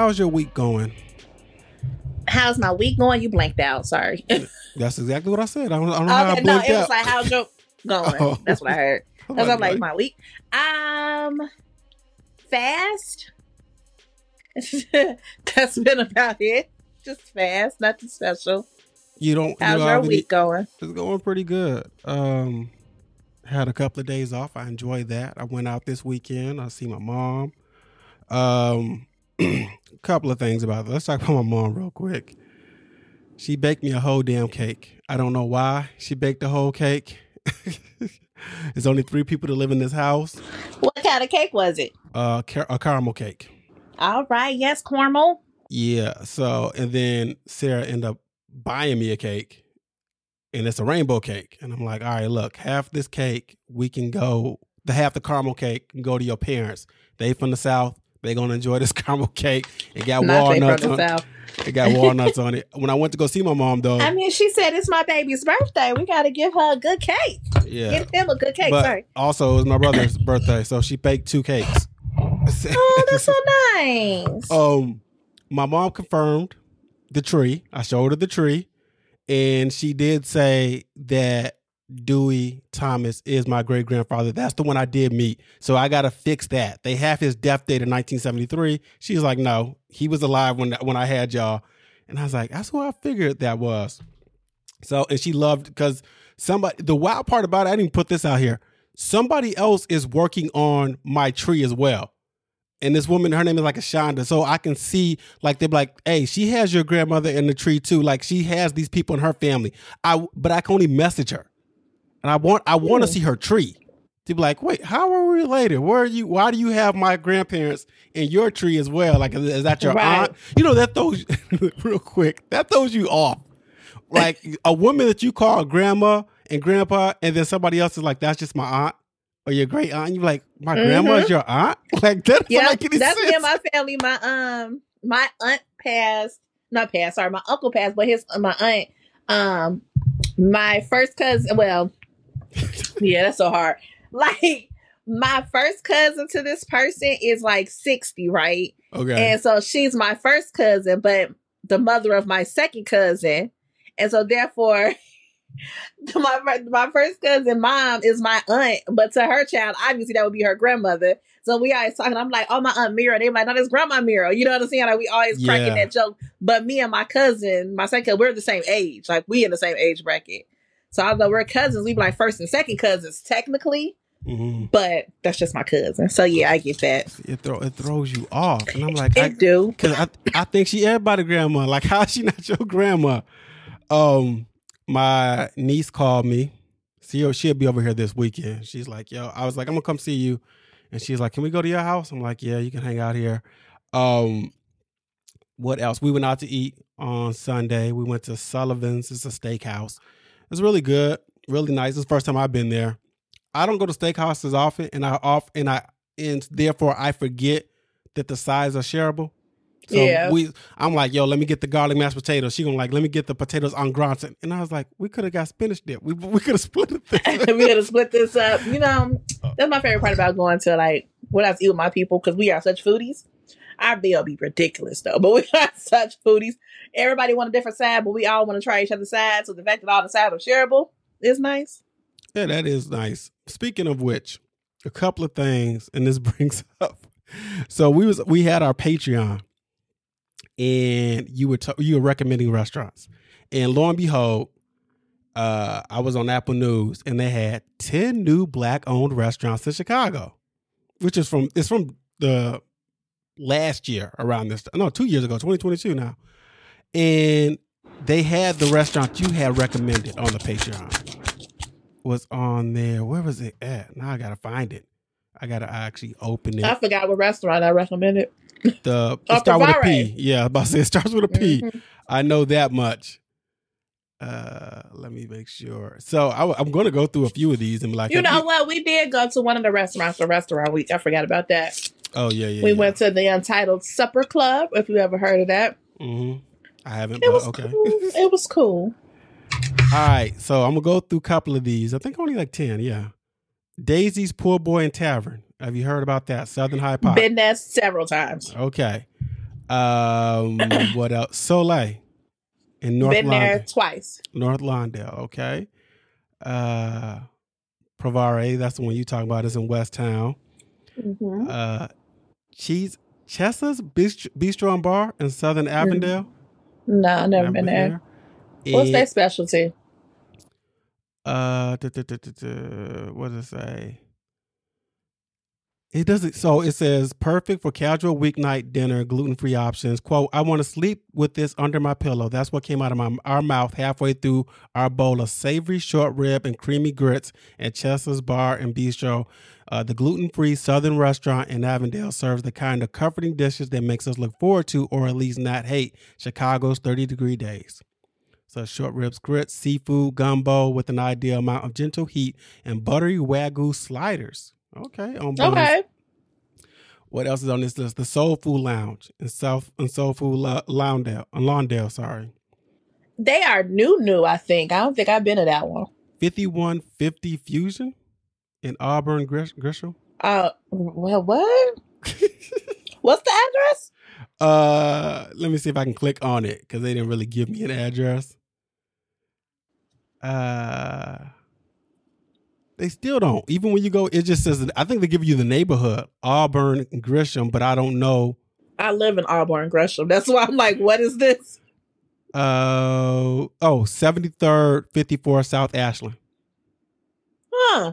how's your week going? How's my week going? You blanked out. Sorry. That's exactly what I said. I don't, I don't know how I okay, no, blanked it was like how's your going? Oh. That's what I heard. Because I'm like, my week. Um, fast. That's been about it. Just fast, nothing special. you don't. How's you know, your week going? It's going pretty good. Um, had a couple of days off. I enjoyed that. I went out this weekend. I see my mom. Um, a couple of things about it. Let's talk about my mom real quick. She baked me a whole damn cake. I don't know why she baked the whole cake. There's only three people that live in this house. What kind of cake was it? Uh, car- a caramel cake. All right, yes, caramel. Yeah. So, and then Sarah ended up buying me a cake, and it's a rainbow cake. And I'm like, all right, look, half this cake we can go. The half the caramel cake can go to your parents. They from the south. They gonna enjoy this caramel cake. It got they walnuts on. south. It got walnuts on it. When I went to go see my mom, though, I mean, she said it's my baby's birthday. We got to give her a good cake. yeah. Give him a good cake. but Sorry. also, it was my brother's birthday, so she baked two cakes. Oh, that's so nice. Um, my mom confirmed the tree. I showed her the tree, and she did say that Dewey Thomas is my great grandfather. That's the one I did meet. So I got to fix that. They have his death date in 1973. She's like, no, he was alive when when I had y'all, and I was like, that's who I figured that was. So and she loved because somebody. The wild part about it, I didn't put this out here. Somebody else is working on my tree as well and this woman, her name is like Ashonda. So I can see like they're like, hey, she has your grandmother in the tree too. Like she has these people in her family. I but I can only message her. And I want I want to see her tree. To be like, wait, how are we related? Where are you? Why do you have my grandparents in your tree as well? Like, is, is that your Right. aunt? You know, that throws real quick. That throws you off. Like a woman that you call grandma and grandpa, and then somebody else is like, that's just my aunt or your great aunt. You're like, my grandma's your aunt? Like that Mm-hmm. Yeah, that's sense. me and my family. My um, my aunt passed, not passed. Sorry, my uncle passed, but his my aunt, um, my first cousin. Well, yeah, that's so hard. Like my first cousin to this person is like sixty, right? okay. And so she's my first cousin, but the mother of my second cousin, and so therefore. My my first cousin mom is my aunt, but to her child, obviously that would be her grandmother. So we always talking. I'm like, oh my aunt Mira. They're like, no, that's grandma Mira. You know what I'm saying? Like we always cracking Yeah. that joke. But me and my cousin, my second, we're the same age. Like we in the same age bracket. So although we're cousins, we be like first and second cousins technically, Mhm. but that's just my cousin. So yeah, I get that. It throw it throws you off, and I'm like, It I, do. cause I I think she everybody grandma. Like, how is she not your grandma? Um, my niece called me. She'll she'll be over here this weekend. She's like, yo, I was like, I'm gonna come see you, and she's like, can we go to your house? I'm like, yeah, you can hang out here. Um, what else? We went out to eat on Sunday. We went to Sullivan's. It's a steakhouse. It's really good, really nice. It's the first time I've been there. I don't go to steakhouses often, and I off and I and therefore I forget that the sides are shareable. So Yeah. we, I'm like, yo, let me get the garlic mashed potatoes. She gonna like, let me get the potatoes on gratin. And I was like, we could have got spinach dip. We we could have split it. We gotta split this up. You know, uh. that's my favorite part about going to like when I eat with my people because we are such foodies. Our bill be ridiculous though, but we are such foodies. Everybody want a different side, but we all want to try each other's sides. So the fact that all the sides are shareable is nice. yeah, that is nice. Speaking of which, a couple of things, and this brings up. So we was we had our Patreon, and you were t- you were recommending restaurants, and lo and behold, uh, I was on Apple News, and they had ten new black owned restaurants in Chicago, which is from it's from the last year around this no two years ago, twenty twenty two now, and they had the restaurant you had recommended on the Patreon was on there. Where was it at? Now I gotta find it. I gotta actually open it. I forgot what restaurant I recommended. The it start with a p Yeah, I about to say it starts with a P. Mhm. I know that much. Uh, let me make sure. So I, am going to go through a few of these and be like, You know what? We did go to one of the restaurants for Restaurant Week. I forgot about that. Oh yeah, yeah. we yeah. went to the Untitled Supper Club. If you ever heard of that, hmm I haven't. it But was okay. cool. It was cool. All right. So I'm gonna go through a couple of these. I think only like ten. Yeah. Daisy's Po' Boy and Tavern. Have you heard about that? Southern High Pop. Been there several times. Okay. Um, what else? Soleil in North Been there twice. North Lawndale. Okay. Uh, Provare. That's the one you talk about. Is in West Town. hmm Uh, cheese Chessa's Bistro, Bistro and Bar in Southern Avondale. No, never been there. What's their specialty? Uh, duh, duh, duh, what does it say? It doesn't. So it says perfect for casual weeknight dinner, gluten free options. Quote: I want to sleep with this under my pillow. That's what came out of my our mouth halfway through our bowl of savory short rib and creamy grits at Chester's Bar and Bistro. Uh, the gluten free Southern restaurant in Avondale serves the kind of comforting dishes that makes us look forward to, or at least not hate, Chicago's 30 degree days. So short ribs, grits, seafood, gumbo with an ideal amount of gentle heat, and buttery wagyu sliders. Okay, on. Okay. What else is on this list? The Soul Food Lounge in South and Soul Food Lo- Lawndale, uh, Lawndale, sorry. They are new, new, I think. I don't think I've been to that one. 5150 Fusion in Auburn, Grish- Gresham. Uh, well, what? What's the address? uh, let me see if I can click on it because they didn't really give me an address. Uh, they still don't. Even when you go, it just says. I think they give you the neighborhood, Auburn, Gresham, but I don't know. I live in Auburn, Gresham. That's why I'm like, what is this? Uh oh, 73rd, 54 South Ashland. Huh.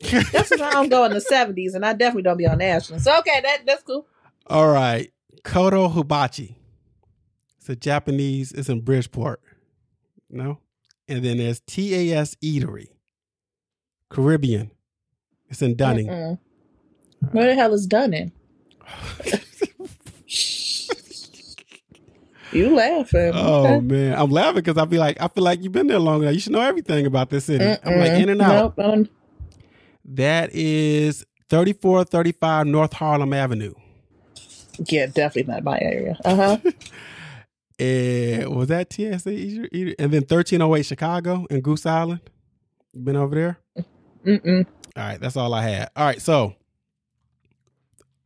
That's because I'm going in the 70s, and I definitely don't be on Ashland. So, okay, that that's cool. All right. Kodo Hibachi. It's a Japanese, it's in Bridgeport. No? And then there's TAS Eatery. Caribbean. It's in Dunning. Where the hell is Dunning? You laughing? oh man. I'm laughing because I be like, I feel like you've been there long enough. You should know everything about this city. I'm like in and out. Nope, That is 3435 North Harlem Avenue. yeah, definitely not my area. Uh huh. And was that TSA? And then 1308 Chicago and Goose Island. You been over there? Mm-mm. All right, that's all I had. All right, so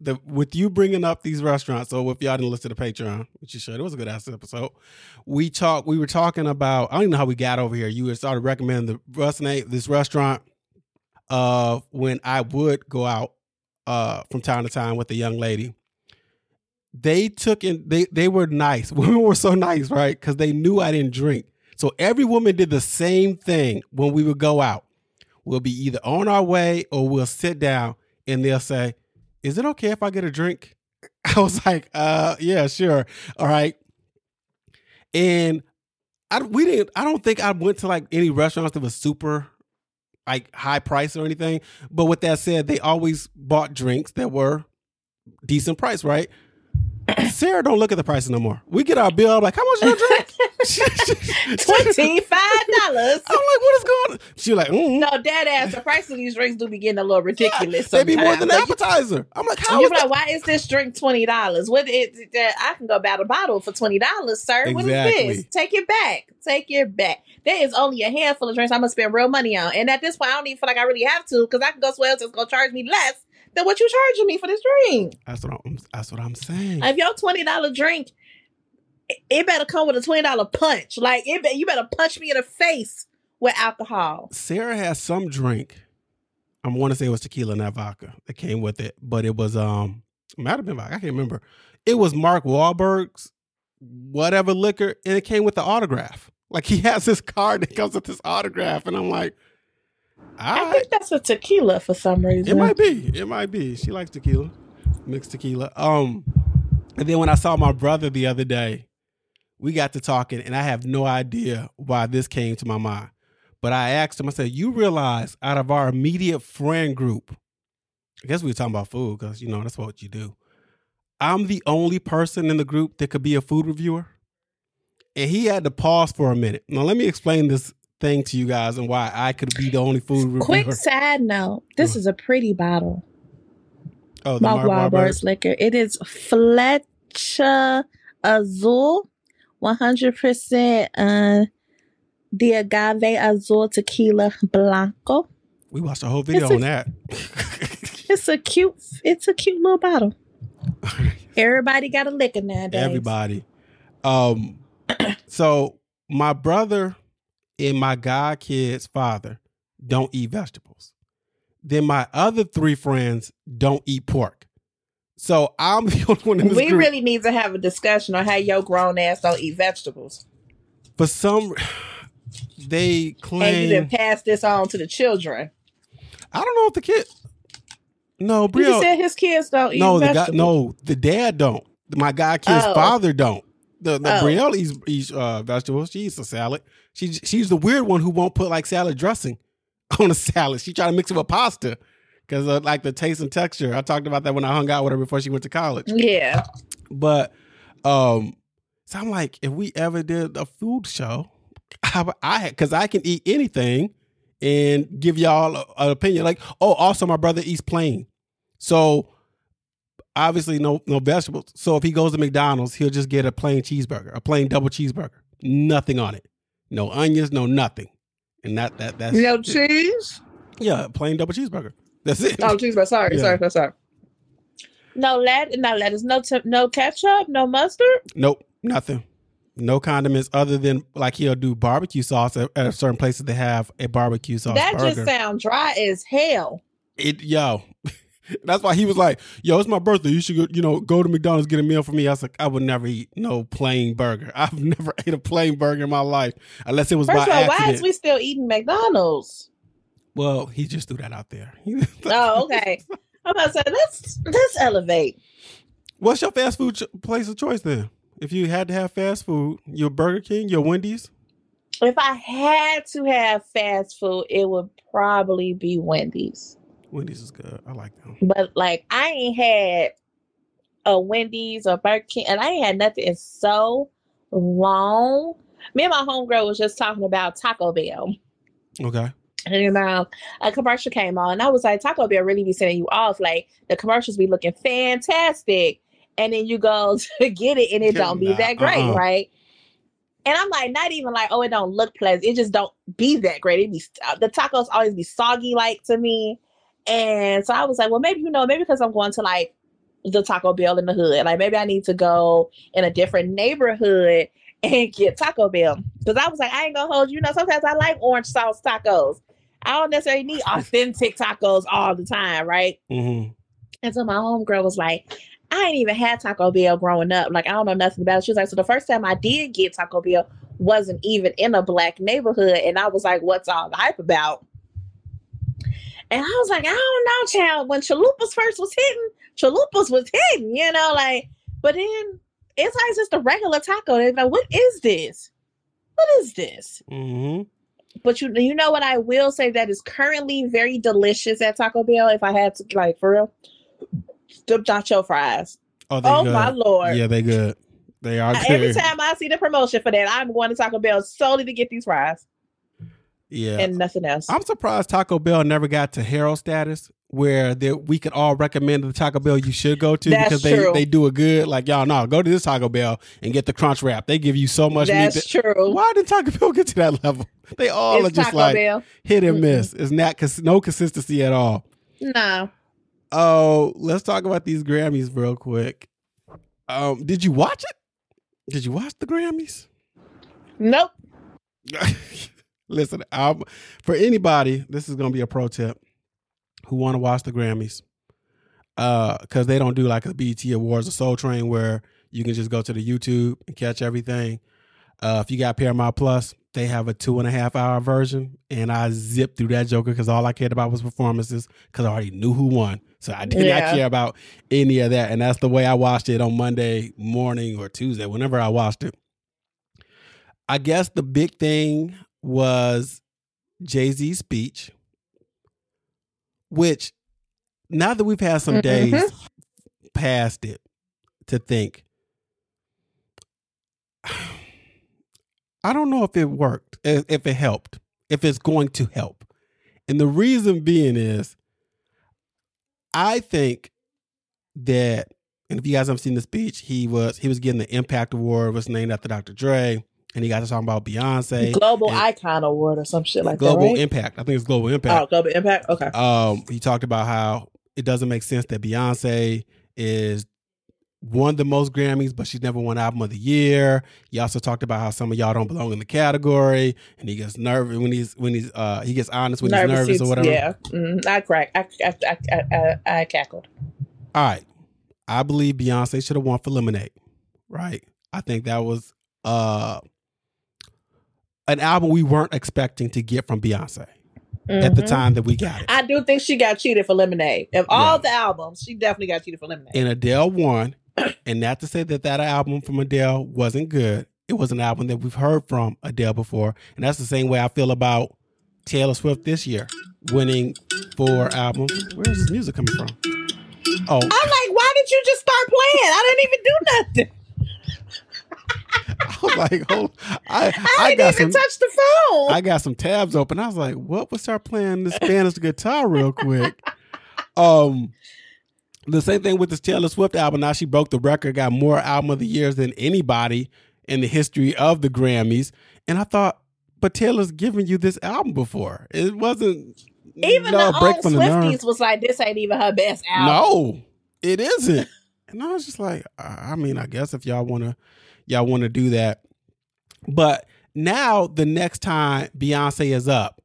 the with you bringing up these restaurants, so if y'all didn't listen to Patreon, which you should, it was a good ass episode. We talked. We were talking about. I don't even know how we got over here. You started recommending the this restaurant, uh, when I would go out, uh, from time to time with a young lady. They took in. They they were nice. Women were so nice, right? Because they knew I didn't drink. So every woman did the same thing when we would go out we'll be either on our way or we'll sit down and they'll say, Is it okay if I get a drink? I was like, uh, yeah, sure. All right. And I we didn't I don't think I went to like any restaurants that was super like high price or anything. But with that said, they always bought drinks that were decent price, right? Sarah don't look at the prices no more. We get our bill, I'm like, how much is your drink? Twenty-five dollars. I'm like, what is going on? She like, mm No, dead ass. The price of these drinks do be getting a little ridiculous. They be more than. Like, appetizer. I'm like, how You're is that? like, why is this drink twenty dollars? What it? that I can go buy a bottle for twenty dollars, sir. What is Exactly. this? Take it back. Take it back. There is only a handful of drinks I'm gonna spend real money on, and at this point, I don't even feel like I really have to because I can go somewhere else that's gonna charge me less than what you charging me for this drink. That's what I'm. That's what I'm saying. If your twenty dollar drink, it- better come with a twenty dollar punch. Like it, be, you better punch me in the face with alcohol. Sarah has some drink. I want to say it was tequila, not vodka, that came with it, but it was um, it might have been vodka. I can't remember. It was Mark Wahlberg's whatever liquor, and it came with the autograph. Like he has this card that comes with this autograph, and I'm like, all I think that's a tequila for some reason. it might be, it might be. She likes tequila, mixed tequila. Um, and then when I saw my brother the other day, we got to talking, and I have no idea why this came to my mind. But I asked him, I said, You realize out of our immediate friend group, I guess we were talking about food because, you know, that's what you do. I'm the only person in the group that could be a food reviewer. And he had to pause for a minute. Now, let me explain this thing to you guys and why I could be the only food reviewer. Quick side note: This is a pretty bottle. oh, the Mark Wahlberg's liquor. It is Flecha Azul, one hundred percent. Uh, the agave azul tequila blanco. We watched a whole video a- on that. It's a cute. It's a cute little bottle. Everybody got a liquor nowadays. Everybody. Um, so my brother and my god kid's father don't eat vegetables. Then my other three friends don't eat pork. So I'm the only one in this We group. really need to have a discussion on how your grown ass don't eat vegetables. For some, they claim. And you didn't pass this on to the children. I don't know if the kid. No, You Brio. just said his kids don't eat No, the guy. vegetables. No, the dad don't. My guy kid's Oh. father don't. The the Oh. Brielle eats, eats uh, vegetables. She eats a salad. She she's the weird one who won't put like salad dressing on a salad. She try to mix it with pasta because uh, like the taste and texture. I talked about that when I hung out with her before she went to college. Yeah. But um, so I'm like, if we ever did a food show, I I because I can eat anything and give y'all a- an opinion. Like, oh, also my brother eats plain, so obviously no no vegetables. So if he goes to McDonald's, he'll just get a plain cheeseburger, a plain double cheeseburger, nothing on it, no onions, no nothing, and that that that's No cheese? yeah, plain double cheeseburger. That's it. Oh, cheese, but sorry, Yeah. sorry, sorry, sorry. No let no lettuce, no t- no ketchup, no mustard. Nope, nothing. No condiments other than like he'll do barbecue sauce at, at certain places They have a barbecue sauce that burger. just sounds dry as hell. it yo. That's why he was like, "Yo, it's my birthday. You should go, you know, go to McDonald's get a meal for me." I was like, "I would never eat no plain burger. I've never ate a plain burger in my life unless it was First by of all, why is we still eating McDonald's? Well, he just threw that out there. Oh, okay. I'm about to say let's let's elevate. What's your fast food place of choice then? If you had to have fast food, your Burger King, your Wendy's. If I had to have fast food, it would probably be Wendy's. Wendy's is good. I like them. But like I ain't had a Wendy's or Burger King, and I ain't had nothing in so long. Me and my homegirl was just talking about Taco Bell. Okay. And um, a commercial came on, and I was like, Taco Bell really be sending you off. Like the commercials be looking fantastic, and then you go to get it, and it don't be that great, uh-uh. right? And I'm like, not even like, oh, it don't look pleasant. It just don't be that great. It be uh, the tacos always be soggy, like to me. And so I was like, well, maybe you know, maybe because I'm going to like the Taco Bell in the hood, like maybe I need to go in a different neighborhood and get Taco Bell. Because I was like, I ain't gonna hold you. You know, sometimes I like orange sauce tacos. I don't necessarily need authentic tacos all the time, right? Mm-hmm. And so my homegirl was like, I ain't even had Taco Bell growing up. Like, I don't know nothing about it. She was like, so the first time I did get Taco Bell wasn't even in a black neighborhood. And I was like, what's all the hype about? And I was like, I don't know, child. When chalupas first was hitting, chalupas was hitting, you know, like, but then it's like just a regular taco. They're like, what is this? What is this? Mm-hmm. But you you know what I will say that is currently very delicious at Taco Bell if I had to like for real. The nacho fries. Oh, they Oh good. my lord. Yeah, they good. They are good. Every time I see the promotion for that, I'm going to Taco Bell solely to get these fries yeah. and nothing else. I'm surprised Taco Bell never got to hero status where they, we could all recommend the Taco Bell you should go to That's because they, true. they do a good. Like, y'all know, go to this Taco Bell and get the crunch wrap. They give you so much meat. That's that- true. Why did Taco Bell get to that level? They all are just Taco like Bell. hit and miss. It's not cons- no consistency at all. No. Oh, let's talk about these Grammys real quick. Um, did you watch it? Did you watch the Grammys? Nope. Listen, um, for anybody, this is going to be a pro tip who want to watch the Grammys, Uh, because they don't do like a BET Awards or Soul Train where you can just go to the YouTube and catch everything. Uh, if you got Paramount Plus, they have a two and a half hour version, and I zipped through that Joker because all I cared about was performances because I already knew who won, so I did Yeah. not care about any of that, and that's the way I watched it on Monday morning or Tuesday, whenever I watched it. I guess the big thing was Jay Z's speech, which now that we've had some Mhm. days past it to think, I don't know if it worked, if if it helped, if it's going to help. And the reason being is, I think that, and if you guys haven't seen the speech, he was he was getting the Impact Award, was named after Dr. Dre, and he got to talk about Beyonce. Global Icon Award or some shit like Global that. Right? Impact. I think it's Global Impact. Oh, Global Impact. Okay. Um, he talked about how it doesn't make sense that Beyonce is won the most Grammys, but she's never won album of the year. He also talked about how some of y'all don't belong in the category, and he gets nervous when he's when he's uh he gets honest when nervous he's nervous or whatever. Yeah, mm, I cracked. I, I, I, I, I cackled. All right, I believe Beyonce should have won for Lemonade. Right, I think that was uh an album we weren't expecting to get from Beyonce. Mm-hmm. At the mm-hmm. time that we got it, I do think she got cheated for Lemonade. Of all yeah. the albums, she definitely got cheated for Lemonade. And Adele won, and not to say that that album from Adele wasn't good. It was an album that we've heard from Adele before, and that's the same way I feel about Taylor Swift this year, winning four albums. Where's this music coming from? Oh, I'm like, why did you just start playing? I didn't even do nothing. I was like, oh, I, I, I got some, touch the phone. I got some tabs open. I was like, what? We'll start playing the Spanish guitar real quick. um, the same thing with this Taylor Swift album. Now she broke the record, got more album of the years than anybody in the history of the Grammys. And I thought, but Taylor's given you this album before. It wasn't even no, the break old from Swifties was like, this ain't even her best album. No, it isn't. and I was just like, I mean, I guess if y'all wanna y'all wanna do that. But now the next time Beyonce is up,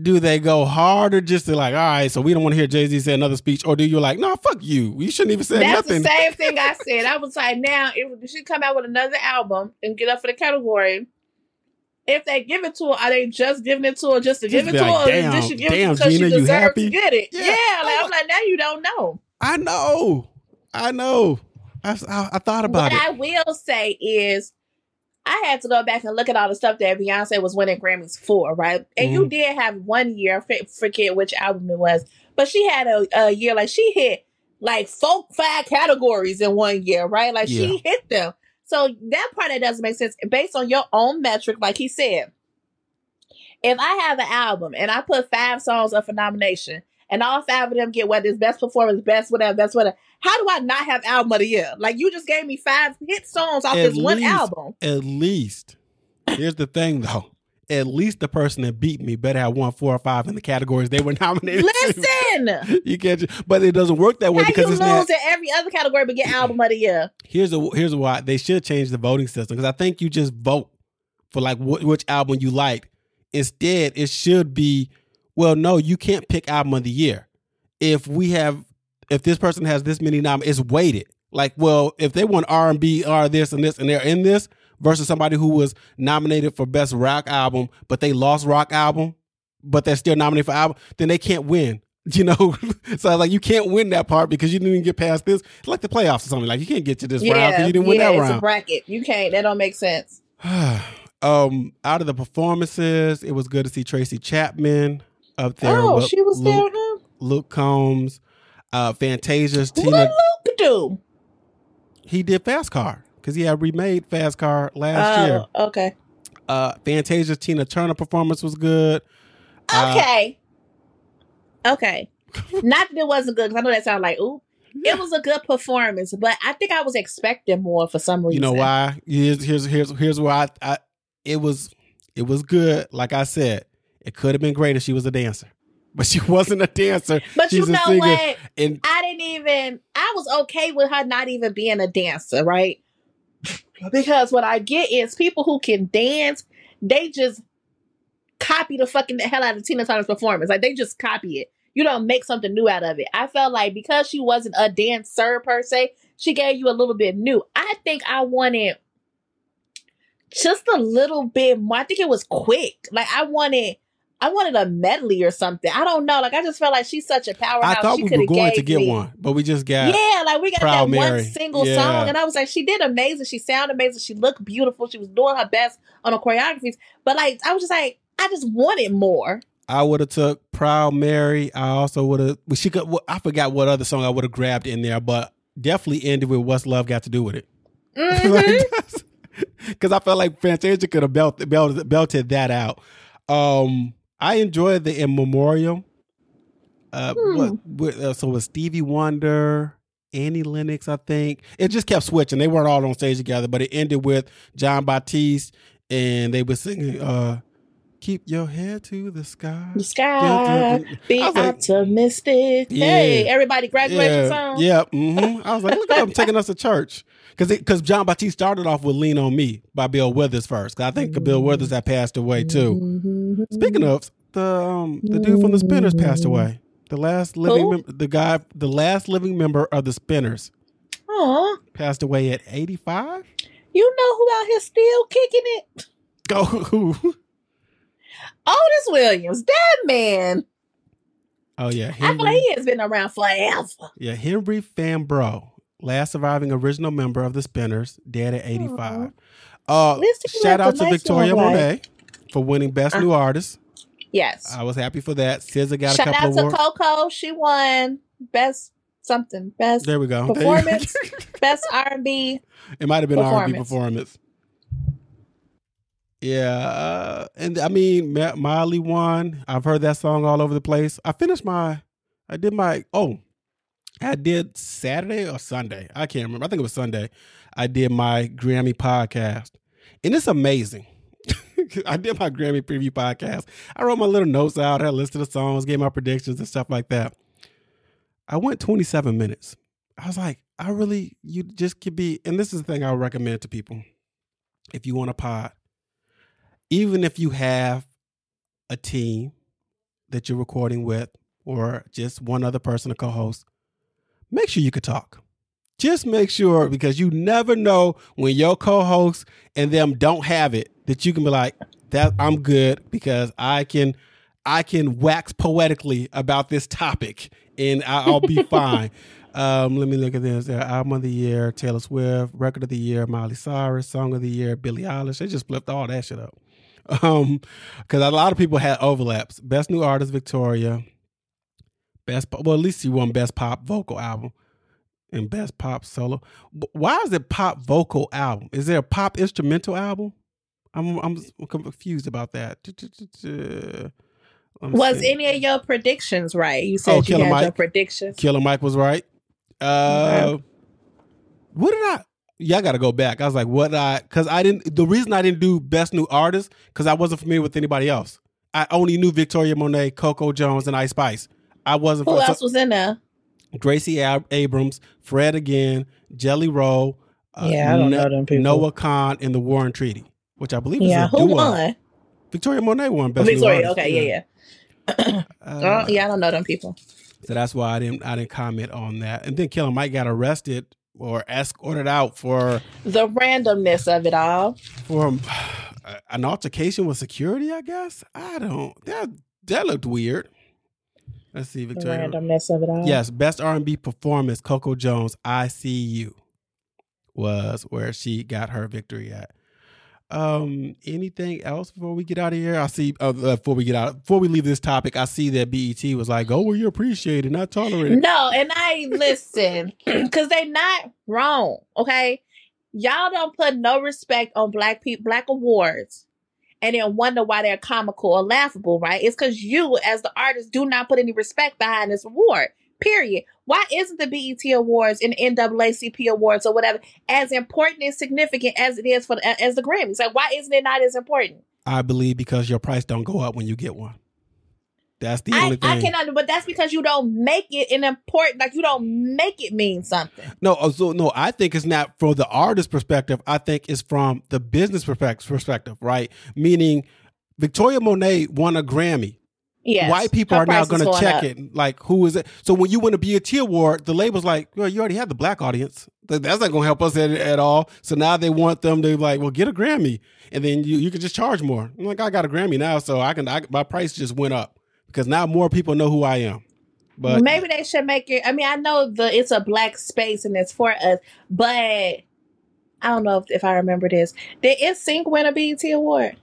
do they go harder just to like, all right, so we don't want to hear Jay Z say another speech, or do you like, no, fuck you, you shouldn't even say that. That's nothing. the same thing I said. I was like, now if she come out with another album and get up for the category, if they give it to her, are they just giving it to her just to just give it to like, her, damn, or she give damn, it because Gina, she deserves to get it? Yeah, yeah like, oh I'm like, now you don't know. I know, I know. I, I, I thought about what it. What I will say is I had to go back and look at all the stuff that Beyonce was winning Grammys for, right? And mm-hmm. you did have one year, I forget which album it was, but she had a, a year like she hit like folk five categories in one year, right? Like yeah. she hit them. So that part that doesn't make sense based on your own metric, like he said. If I have an album and I put five songs up for nomination and all five of them get whether it's best performance, best whatever, best whatever. How do I not have album of the year? Like you just gave me five hit songs off at this least, one album. At least, here's the thing though. At least the person that beat me better have won four or five in the categories they were nominated. Listen, you can't, but it doesn't work that way How because you it's lose not, in every other category but get album of the year. Here's a here's why they should change the voting system because I think you just vote for like wh- which album you like. Instead, it should be well, no, you can't pick album of the year if we have if this person has this many nom it's weighted. Like, well, if they want R and B, are this and this, and they're in this, versus somebody who was nominated for best rock album, but they lost rock album, but they're still nominated for album, then they can't win. You know, so I was like, you can't win that part because you didn't even get past this. It's like the playoffs or something. Like you can't get to this yeah, round because you didn't win yeah, that it's round. a bracket. You can't. That don't make sense. um, out of the performances, it was good to see Tracy Chapman up there. Oh, she was Luke, there. Luke Combs, uh, Fantasia's what Tina. What Luke do? He did Fast Car because he had remade Fast Car last oh, year. Okay. Uh, Fantasia's Tina Turner performance was good. Okay. Uh, okay. Not that it wasn't good because I know that sounded like ooh. It was a good performance, but I think I was expecting more for some reason. You know why? Here's here's here's here's why I, I it was it was good. Like I said, it could have been great if she was a dancer but she wasn't a dancer. But She's you know what? And I didn't even. I was okay with her not even being a dancer, right? Because what I get is people who can dance, they just copy the fucking hell out of Tina Turner's performance. Like they just copy it. You don't make something new out of it. I felt like because she wasn't a dancer per se, she gave you a little bit new. I think I wanted just a little bit more. I think it was quick. Like I wanted I wanted a medley or something. I don't know. Like I just felt like she's such a powerhouse. I thought she we were going to get me. one, but we just got yeah. Like we got Proud that Mary. one single yeah. song, and I was like, she did amazing. She sounded amazing. She looked beautiful. She was doing her best on the choreographies. But like, I was just like, I just wanted more. I would have took Proud Mary. I also would have. Well, she could. I forgot what other song I would have grabbed in there, but definitely ended with "What's Love Got to Do with It." Because mm-hmm. I felt like Fantasia could have belted, belted, belted that out. Um, I enjoyed the in memoriam. Uh, hmm. uh, so was Stevie Wonder, Annie Lennox, I think. It just kept switching. They weren't all on stage together, but it ended with Jon Batiste, and they were singing uh, Keep your head to the sky. The sky. Be was like- optimistic. Yeah. Hey, everybody, graduation yeah, song. Yeah. hmm I was like, look at them taking us to church. Because because Jon Batiste started off with "Lean on Me" by Bill Withers first. 'Cause I think Bill Withers had passed away too. Mhm. Speaking of the um, the dude from the Spinners passed away. The last living mem- the guy the last living member of the Spinners Aw, passed away at 85. you know who out here still kicking it? Go who? Otis Williams. That man. Oh yeah, I feel like he has been around forever. Yeah, Henry Fambrough, last surviving original member of the Spinners, dead at 85. Uh, shout out to Victoria. Monet for winning Best Uh, New Artist. Yes. I was happy for that. SZA got Shout a out couple to of awards. Coco. She won best something. Best There we go. Performance. best R and B. it might have been R&B Performance. Yeah, uh, and I mean Miley won. I've heard that song all over the place. I finished my, I did my. Oh, I did Saturday or Sunday. I can't remember. I think it was Sunday. I did my Grammy podcast, and it's amazing. I did my Grammy preview podcast. I wrote my little notes out. I listed the songs, gave my predictions and stuff like that. I went 27 minutes. I was like, I really, you just could be, and this is the thing I would recommend to people. If you want a pod, even if you have a team that you're recording with or just one other person to co-host, make sure you could talk. Just make sure because you never know when your co-host and them don't have it that you can be like, that I'm good because I can I can wax poetically about this topic and I'll be fine. Um, let me look at this. Uh, album of the year, Taylor Swift. Record of the year, Miley Cyrus. Song of the year, Billie Eilish. They just flipped all that shit up. Um, because a lot of people had overlaps. Best new artist, Victoria. Best, well, at least she won best pop vocal album and best pop solo. Why is it pop vocal album? Is there a pop instrumental album? I'm I'm confused about that. Was see. any of your predictions right? You said Oh, you Killer had your predictions. Killer Mike was right. Uh, Okay. what did I? Yeah, I got to go back. I was like, what I? Because I didn't. The reason I didn't do best new artist because I wasn't familiar with anybody else. I only knew Victoria Monet, Coco Jones, and Ice Spice. I wasn't. Who so- else was in there? Gracie Ab- Abrams, Fred again, Jelly Roll, uh, Yeah, I don't No- know them people. Noah Kahan, and the War and Treaty, which I believe Yeah, is a who duo. won? Victoria Monet won best new Victoria. artist. Okay, yeah, yeah. Uh, oh, yeah, I don't know them people. So that's why I didn't I didn't comment on that. And then Killer Mike got arrested or escorted out for The randomness of it all. for um, an altercation with security. I guess I don't. That that looked weird. Let's see, The Victoria. randomness of it all. Yes, best R and B performance. Coco Jones, "I See You," was where she got her victory at. Um, anything else before we get out of here? I see. Uh, uh, before we get out, before we leave this topic, I see that BET was like, "Oh, well, you're appreciated, not tolerated." No, and I listen because they're not wrong. Okay, y'all don't put no respect on black people, black awards, and then wonder why they're comical or laughable. Right? It's because you, as the artist, do not put any respect behind this award. Period. Why isn't the BET Awards and the NAACP Awards or whatever as important and significant as it is for the, as the Grammys? Like, why isn't it not as important? I believe because your price don't go up when you get one. That's the I, only thing. I cannot, but that's because you don't make it an important. Like, you don't make it mean something. No, uh, so no, I think it's not from the artist perspective. I think it's from the business perspec- perspective, right? Meaning, Victoria Monet won a Grammy. Yes. White people Her are now going to check up. it. Like, who is it? So when you win a BET award, the label's like, well, you already have the black audience. That's not going to help us at, at all. So now they want them to like, well, get a Grammy, and then you you can just charge more. I'm like, I got a Grammy now, so I can. I, my price just went up because now more people know who I am. But maybe they should make it. I mean, I know the it's a black space and it's for us, but I don't know if, if I remember this. Did NSYNC win a BET award?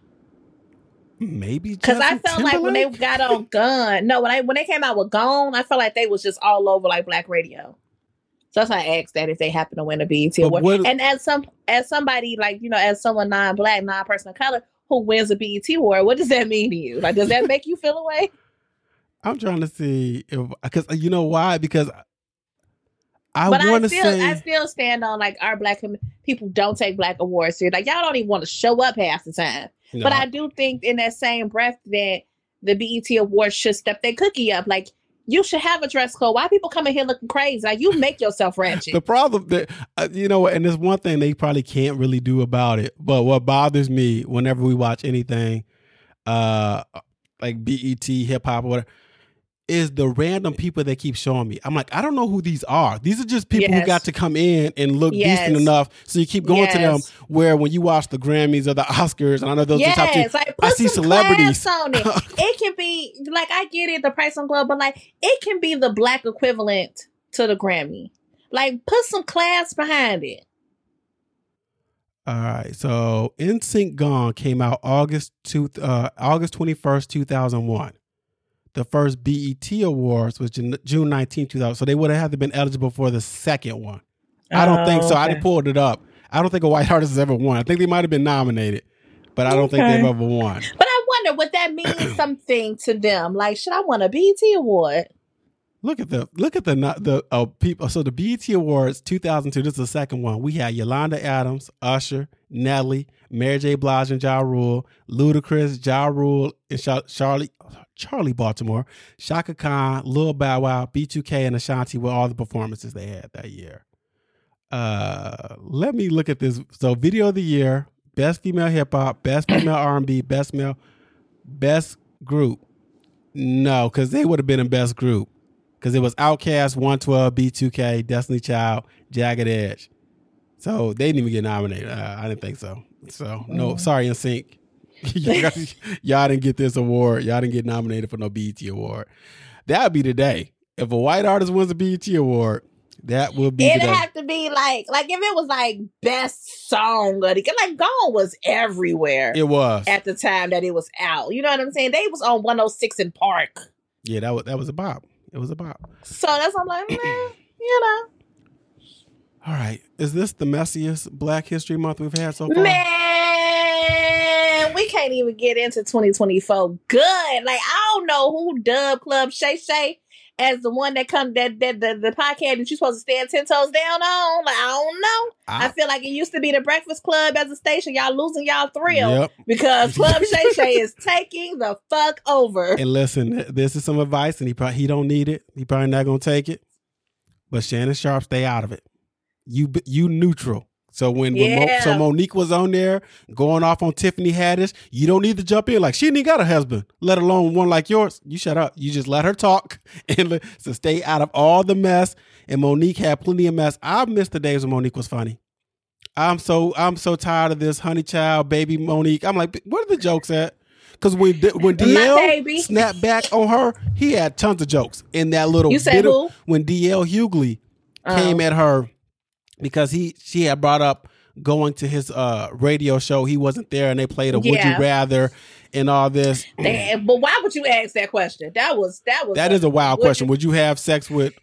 maybe Because I Justin felt like when they got on Gun, no, when I when they came out with Gone, I felt like they was just all over like black radio. So that's why I asked that if they happen to win a BET But award. what- and as some as somebody like you know as someone non-black, non-person of color who wins a BET award, what does that mean to you? Like, does that make you feel away? I'm trying to see if because you know why because I want to still say I still stand on like our black com- people don't take black awards serious. Like y'all don't even want to show up half the time. No. But I do think in that same breath that the BET Awards should step their cookie up. Like you should have a dress code. Why people coming here looking crazy? Like you make yourself ratchet. the problem that uh, you know, and there's one thing they probably can't really do about it. But what bothers me whenever we watch anything, uh, like BET, hip hop, or whatever, is the random people they keep showing me. I'm like, I don't know who these are. These are just people who got to come in and look Yes. decent enough, so you keep going to them. Where when you watch the Grammys or the Oscars, and I know those are the top two. Like I see some celebrities. on it. It can be like I get it, the price on club, but like it can be the black equivalent to the Grammy. Like put some class behind it. All right. So NSYNC Gone came out August two, uh, August twenty first, two thousand one. The first BET Awards was June June nineteenth, two thousand. So they would have had to been eligible for the second one. I don't think so. I didn't pulled it up. I don't think a white artist has ever won. I think they might have been nominated, but I don't think they've ever won. But I wonder would that mean something to them? Like, should I want a BET award? Look at the look at the the uh, people. So the BET Awards 2002. This is the second one. We had Yolanda Adams, Usher, Nelly, Mary J. Blige and Ja Rule, Ludacris, Ja Rule, and Sha- Charlie Charlie Baltimore, Chaka Khan, Lil Bow Wow, B2K, and Ashanti were all the performances they had that year. Uh, let me look at this. So video of the year, best female hip hop, best female R&B, best male, best group. No, because they would have been in best group because it was Outkast, 112, B2K, Destiny Child, Jagged Edge. So they didn't even get nominated. Uh, I didn't think so. So no, sorry, NSYNC. y'all didn't get this award. Y'all didn't get nominated for no BET award. That would be the day. If a white artist wins a BET award, that would be It'd have to be like, like if it was like best song, of the- like Gone was everywhere It was. at the time that it was out. You know what I'm saying? They was on 106 & Park, Yeah, that was that was a bop. It was a bop. so that's why I'm like, man, you know, All right. Is this the messiest Black History Month we've had so far? man, we can't even get into 2024 good. Like I don't know who Dub Club Shay Shay as the one that come that that the, the podcast that you supposed to stand ten toes down on. Like I don't know. I, I- feel like it used to be the Breakfast Club as a station. Y'all losing y'all thrill Yep. because Club Shay Shay is taking the fuck over. And listen, this is some advice, and he probably he don't need it. He probably not gonna take it. But Shannon Sharpe, stay out of it. You you neutral. So when, when Mo- so Mo'Nique was on there going off on Tiffany Haddish, you don't need to jump in like she ain't got a husband, let alone one like yours. You shut up. You just let her talk and so stay out of all the mess. And Mo'Nique had plenty of mess. I miss the days when Mo'Nique was funny. I'm so I'm so tired of this honey child baby Mo'Nique. I'm like, where are the jokes at? Because when D- when DL snapped back on her, he had tons of jokes in that little. You said bit of- when DL Hughley came Um, at her because he she had brought up going to his uh radio show. He wasn't there, and they played a Would You Rather and all this. They- but why would you ask that question? That was that was That is a wild would question. you- Would you have sex with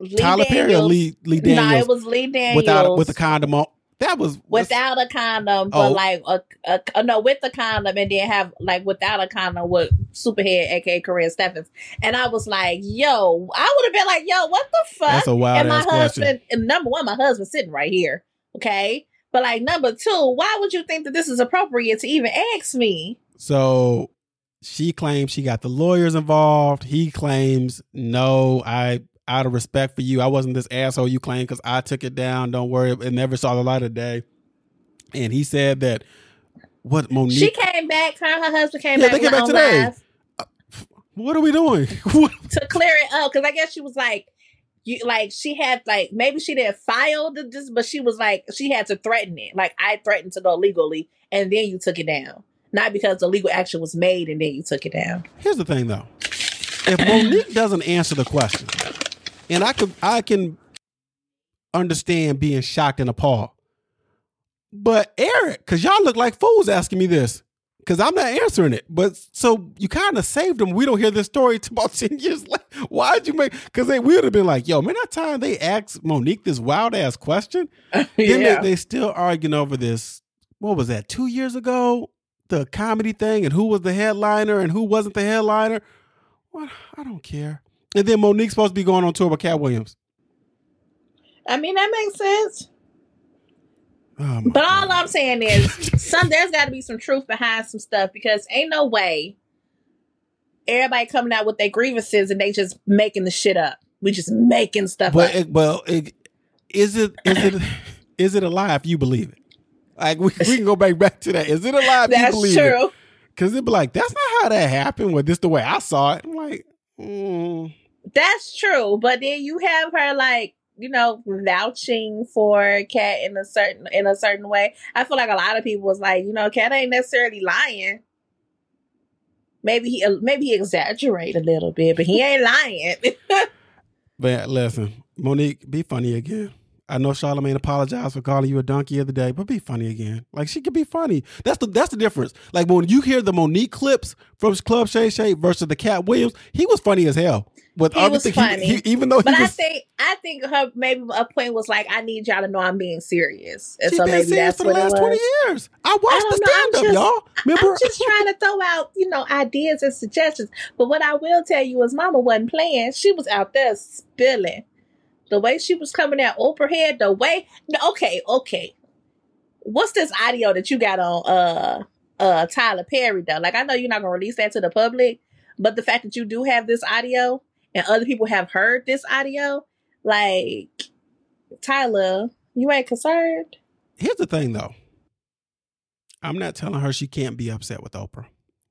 Lee Tyler Perry or Daniels. Lee Lee No, Daniels it was Lee Daniels without with a condom on? That was without a condom, but Oh. like a, a, a- no with the condom, and then have like without a condom with Superhead, aka Karrine Steffans. And I was like, yo, I would have been like, yo, what the fuck? That's a wild and my husband, and number one, my husband sitting right here, okay. But like number two, why would you think that this is appropriate to even ask me? So she claims she got the lawyers involved. He claims, no, I out of respect for you, I wasn't this asshole you claim because I took it down. Don't worry, it never saw the light of day. And he said that what Mo'Nique? She came back. Her, and her husband came Yeah, back, they came back today. live uh, what are we doing? To clear it up because I guess she was like, you like she had like maybe she didn't file the this, but she was like she had to threaten it. Like I threatened to go legally, and then you took it down, not because the legal action was made and then you took it down. Here's the thing, though. If Mo'Nique doesn't answer the question, and I could, I can understand being shocked and appalled. But Eric, because y'all look like fools asking me this, because I'm not answering it. But so you kind of saved them. We don't hear this story till about ten years later. Why'd you make? Because they would have been like, "Yo, man, that time they asked Mo'Nique this wild ass question." Then they, they still arguing over this. What was that? Two years ago, the comedy thing, and who was the headliner and who wasn't the headliner. What? I don't care. And then Mo'Nique's supposed to be going on tour with Katt Williams. I mean that makes sense. Oh But all God. I'm saying is, some there's got to be some truth behind some stuff because ain't no way everybody coming out with their grievances and they just making the shit up. We just making stuff But up. it, well, it, is it is it is it a lie if you believe it? Like we, we can go back back to that. Is it a lie if you That's believe it? true. Because it'd be like, that's not how that happened. Well, this the way I saw it. I'm like, mm, That's true. But then you have her like you know vouching for Katt in a certain in a certain way. I feel like a lot of people was like, you know, Katt ain't necessarily lying. Maybe he maybe he exaggerate a little bit, but he ain't lying. but listen, Mo'Nique, be funny again. I know Charlamagne apologized for calling you a donkey the day, but be funny again. Like she could be funny. That's the that's the difference. Like when you hear the Mo'Nique clips from Club Shay Shay versus the Katt Williams, he was funny as hell. With He was everything, funny. he, even though he But I think I think her maybe a point was like, I need y'all to know I'm being serious, and so been maybe serious that's for the last was. twenty years. I watched I the stand up, y'all. Remember? I'm just trying to throw out, you know, ideas and suggestions. But what I will tell you is, Mama wasn't playing. She was out there spilling. The way she was coming at Oprah head, the way. Okay, okay. What's this audio that you got on uh uh Tyler Perry though? Like I know you're not gonna release that to the public, but the fact that you do have this audio and other people have heard this audio, like Tyler, you ain't concerned. Here's the thing, though. I'm not telling her she can't be upset with Oprah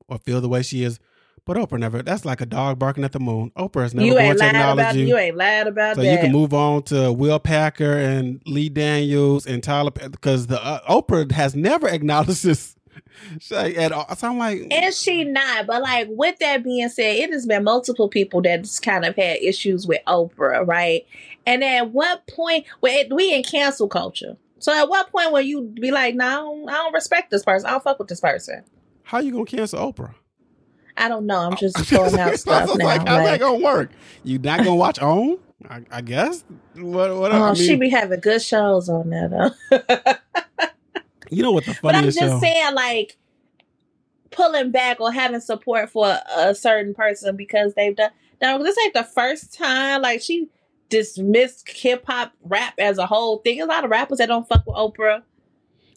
or feel the way she is, but Oprah never. That's like a dog barking at the moon. Oprah is never you going ain't to lied acknowledge about you. you ain't lied about so that. you can move on to Will Packer and Lee Daniels and Tyler because the uh, Oprah has never acknowledged this. She- At all. So I'm like, is she not, but like with that being said, it has been multiple people that's kind of had issues with Oprah, right? And at what point, well, we in cancel culture. So at what point will you be like, no, I don't, I don't respect this person. I don't fuck with this person. how you gonna cancel Oprah? I don't know. I'm oh. just throwing out stuff now. like, how's that gonna oh, work? You not gonna watch OWN? I, I guess. What? What? oh, I mean, she be having good shows on there though. you know what the But I'm just show? saying, like, pulling back or having support for a certain person because they've done. Now, this ain't the first time. Like, she dismissed hip hop rap as a whole thing. There's a lot of rappers that don't fuck with Oprah.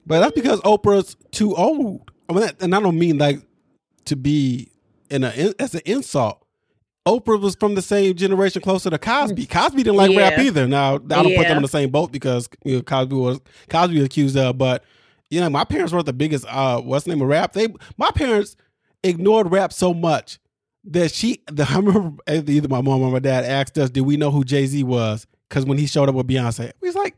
But that's because Oprah's too old. I mean, and I don't mean like to be in a as an insult. Oprah was from the same generation closer to Cosby. Mm. Cosby didn't like rap either. Now I don't put them in the same boat because you know, Cosby was Cosby was accused of. But you know, my parents weren't the biggest. Uh, what's the name of rap? They my parents ignored rap so much that she. The, I remember either my mom or my dad asked us, "Did we know who Jay Z was?" Because when he showed up with Beyonce, we was like,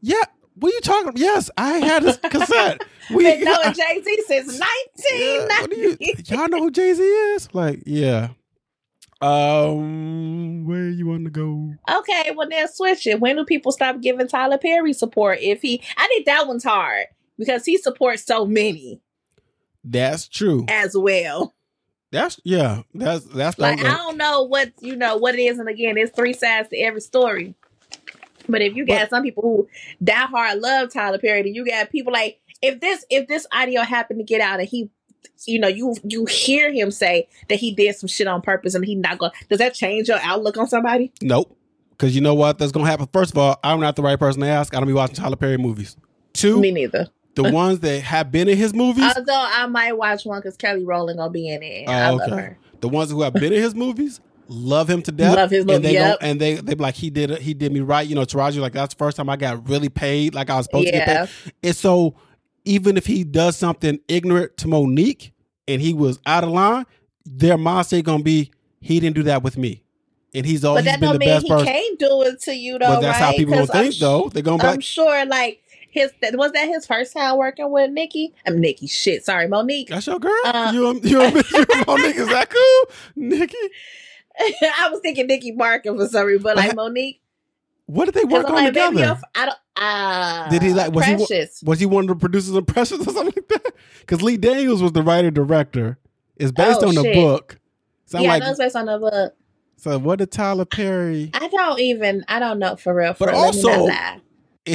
"Yeah." What are you talking? Yes, I had his cassette. We Been knowing Jay Z since yeah, what do you y'all know who Jay Z is? Like, yeah. Um, where you want to go? Okay, well then switch it. When do people stop giving Tyler Perry support? If he, I think that one's hard because he supports so many That's true. as well. That's yeah. That's that's Like I don't know what you know what it is, and again, it's three sides to every story. But if you got some people who die hard love Tyler Perry, then you got people like if this if this audio happened to get out and he, you know, you you hear him say that he did some shit on purpose and he not going, to, does that change your outlook on somebody? nope. Because you know what? That's gonna happen. First of all, I'm not the right person to ask. I don't be watching Tyler Perry movies. Two, Me neither. The ones that have been in his movies, Although I might watch one because Kelly Rowland gonna be in it. Oh, love okay. her. the ones who have been in his movies, love him to death. Love his and they yep. go, and they they like he did it. He did me right. You know, Taraji like that's the first time I got really paid, like I was supposed to get paid. Yeah, And so even if he does something ignorant to Mo'Nique and he was out of line, their mindset gonna be he didn't do that with me. And he's all but he's that been don't the mean best he person. can't do it to you though, But that's right? how people I'm think sh- though. They're gonna be I'm like, sure, like his that was that his first time working with Nikki. I'm Nikki. Shit, sorry, Mo'Nique. that's your girl? Uh, you you and you and Mo'Nique, is that cool? Nikki? I was thinking Nikki Barker for some reason, but like Mo'Nique. What did they work on like, together? I don't. Ah, Did he like- was he was he one of the producers of Precious or something like that? Because Lee Daniels was the writer director. It's based Oh, on the shit. book. So yeah, like, I know it's based on the book. so what did Tyler Perry? I don't even. I don't know for real. For But real. Also- and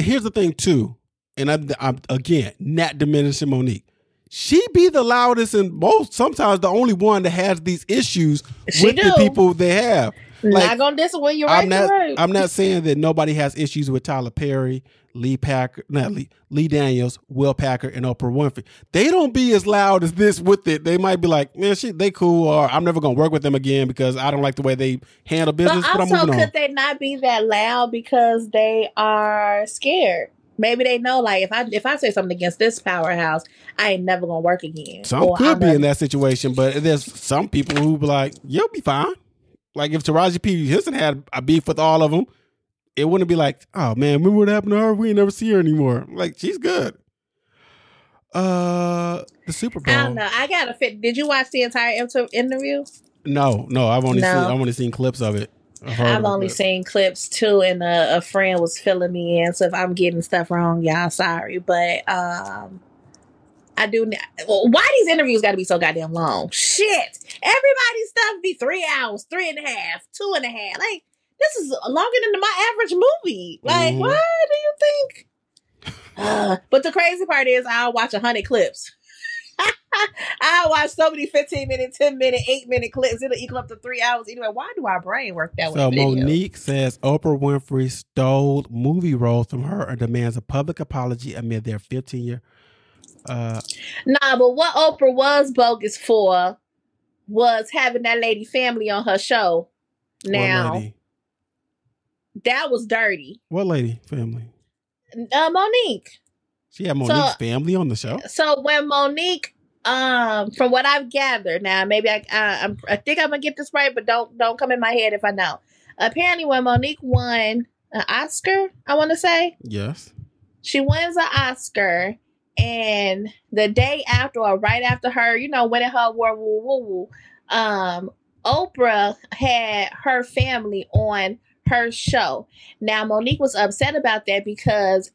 here's the thing too, and I'm, I'm again not diminishing Mo'Nique. She be the loudest and most sometimes the only one that has these issues She with do. the people they have. not gonna disagree. You're right. I'm not. right. I'm not saying that nobody has issues with Tyler Perry, Lee Packer, not Lee, Lee Daniels, Will Packer, and Oprah Winfrey. They don't be as loud as this with it. They might be like, man, shit, they cool, or I'm never gonna work with them again because I don't like the way they handle business. but But, I'm also, could on. they not be that loud because they are scared? Maybe they know, like, if I if I say something against this powerhouse, I ain't never gonna work again. Some Or could I'm be in that situation, but there's some people who be like, you'll be fine. Like if Taraji P. Henson had a beef with all of them, it wouldn't be like, oh man, remember what happened to her? We ain't never see her anymore. Like she's good. Uh, the Super Bowl. I don't know. I gotta fit. Did you watch the entire inter- interview? No, no, I've only No. seen I've only seen clips of it. I've only seen clips too, and a, a friend was filling me in. So if I'm getting stuff wrong, y'all sorry, but um, I do. Well, why these interviews got to be so goddamn long? Shit, everybody's stuff be three hours, three and a half, two and a half. Like this is longer than my average movie. Like, Mhm. what do you think? Uh, but the crazy part is, I'll watch a hundred clips. I watch so many 15 minute, 10 minute, 8 minute clips. It'll equal up to three hours. Anyway, why do our brain work that So way? So Mo'Nique says Oprah Winfrey stole movie roles from her and demands a public apology amid their 15 year. Uh, Nah, but what Oprah was bogus for was having that lady family on her show. Now that was dirty. What lady? Family. Uh, Mo'Nique. She had So- Mo'Nique's family on the show. So when Mo'Nique, um, from what I've gathered, now maybe I, I, I'm, I think I'm gonna get this right, but don't don't come in my head if I know. Apparently, when Mo'Nique won an Oscar, I want to say Yes. she wins an Oscar, and the day after or right after her, you know, winning her award, woo woo woo, um, Oprah had her family on her show. Now Mo'Nique was upset about that because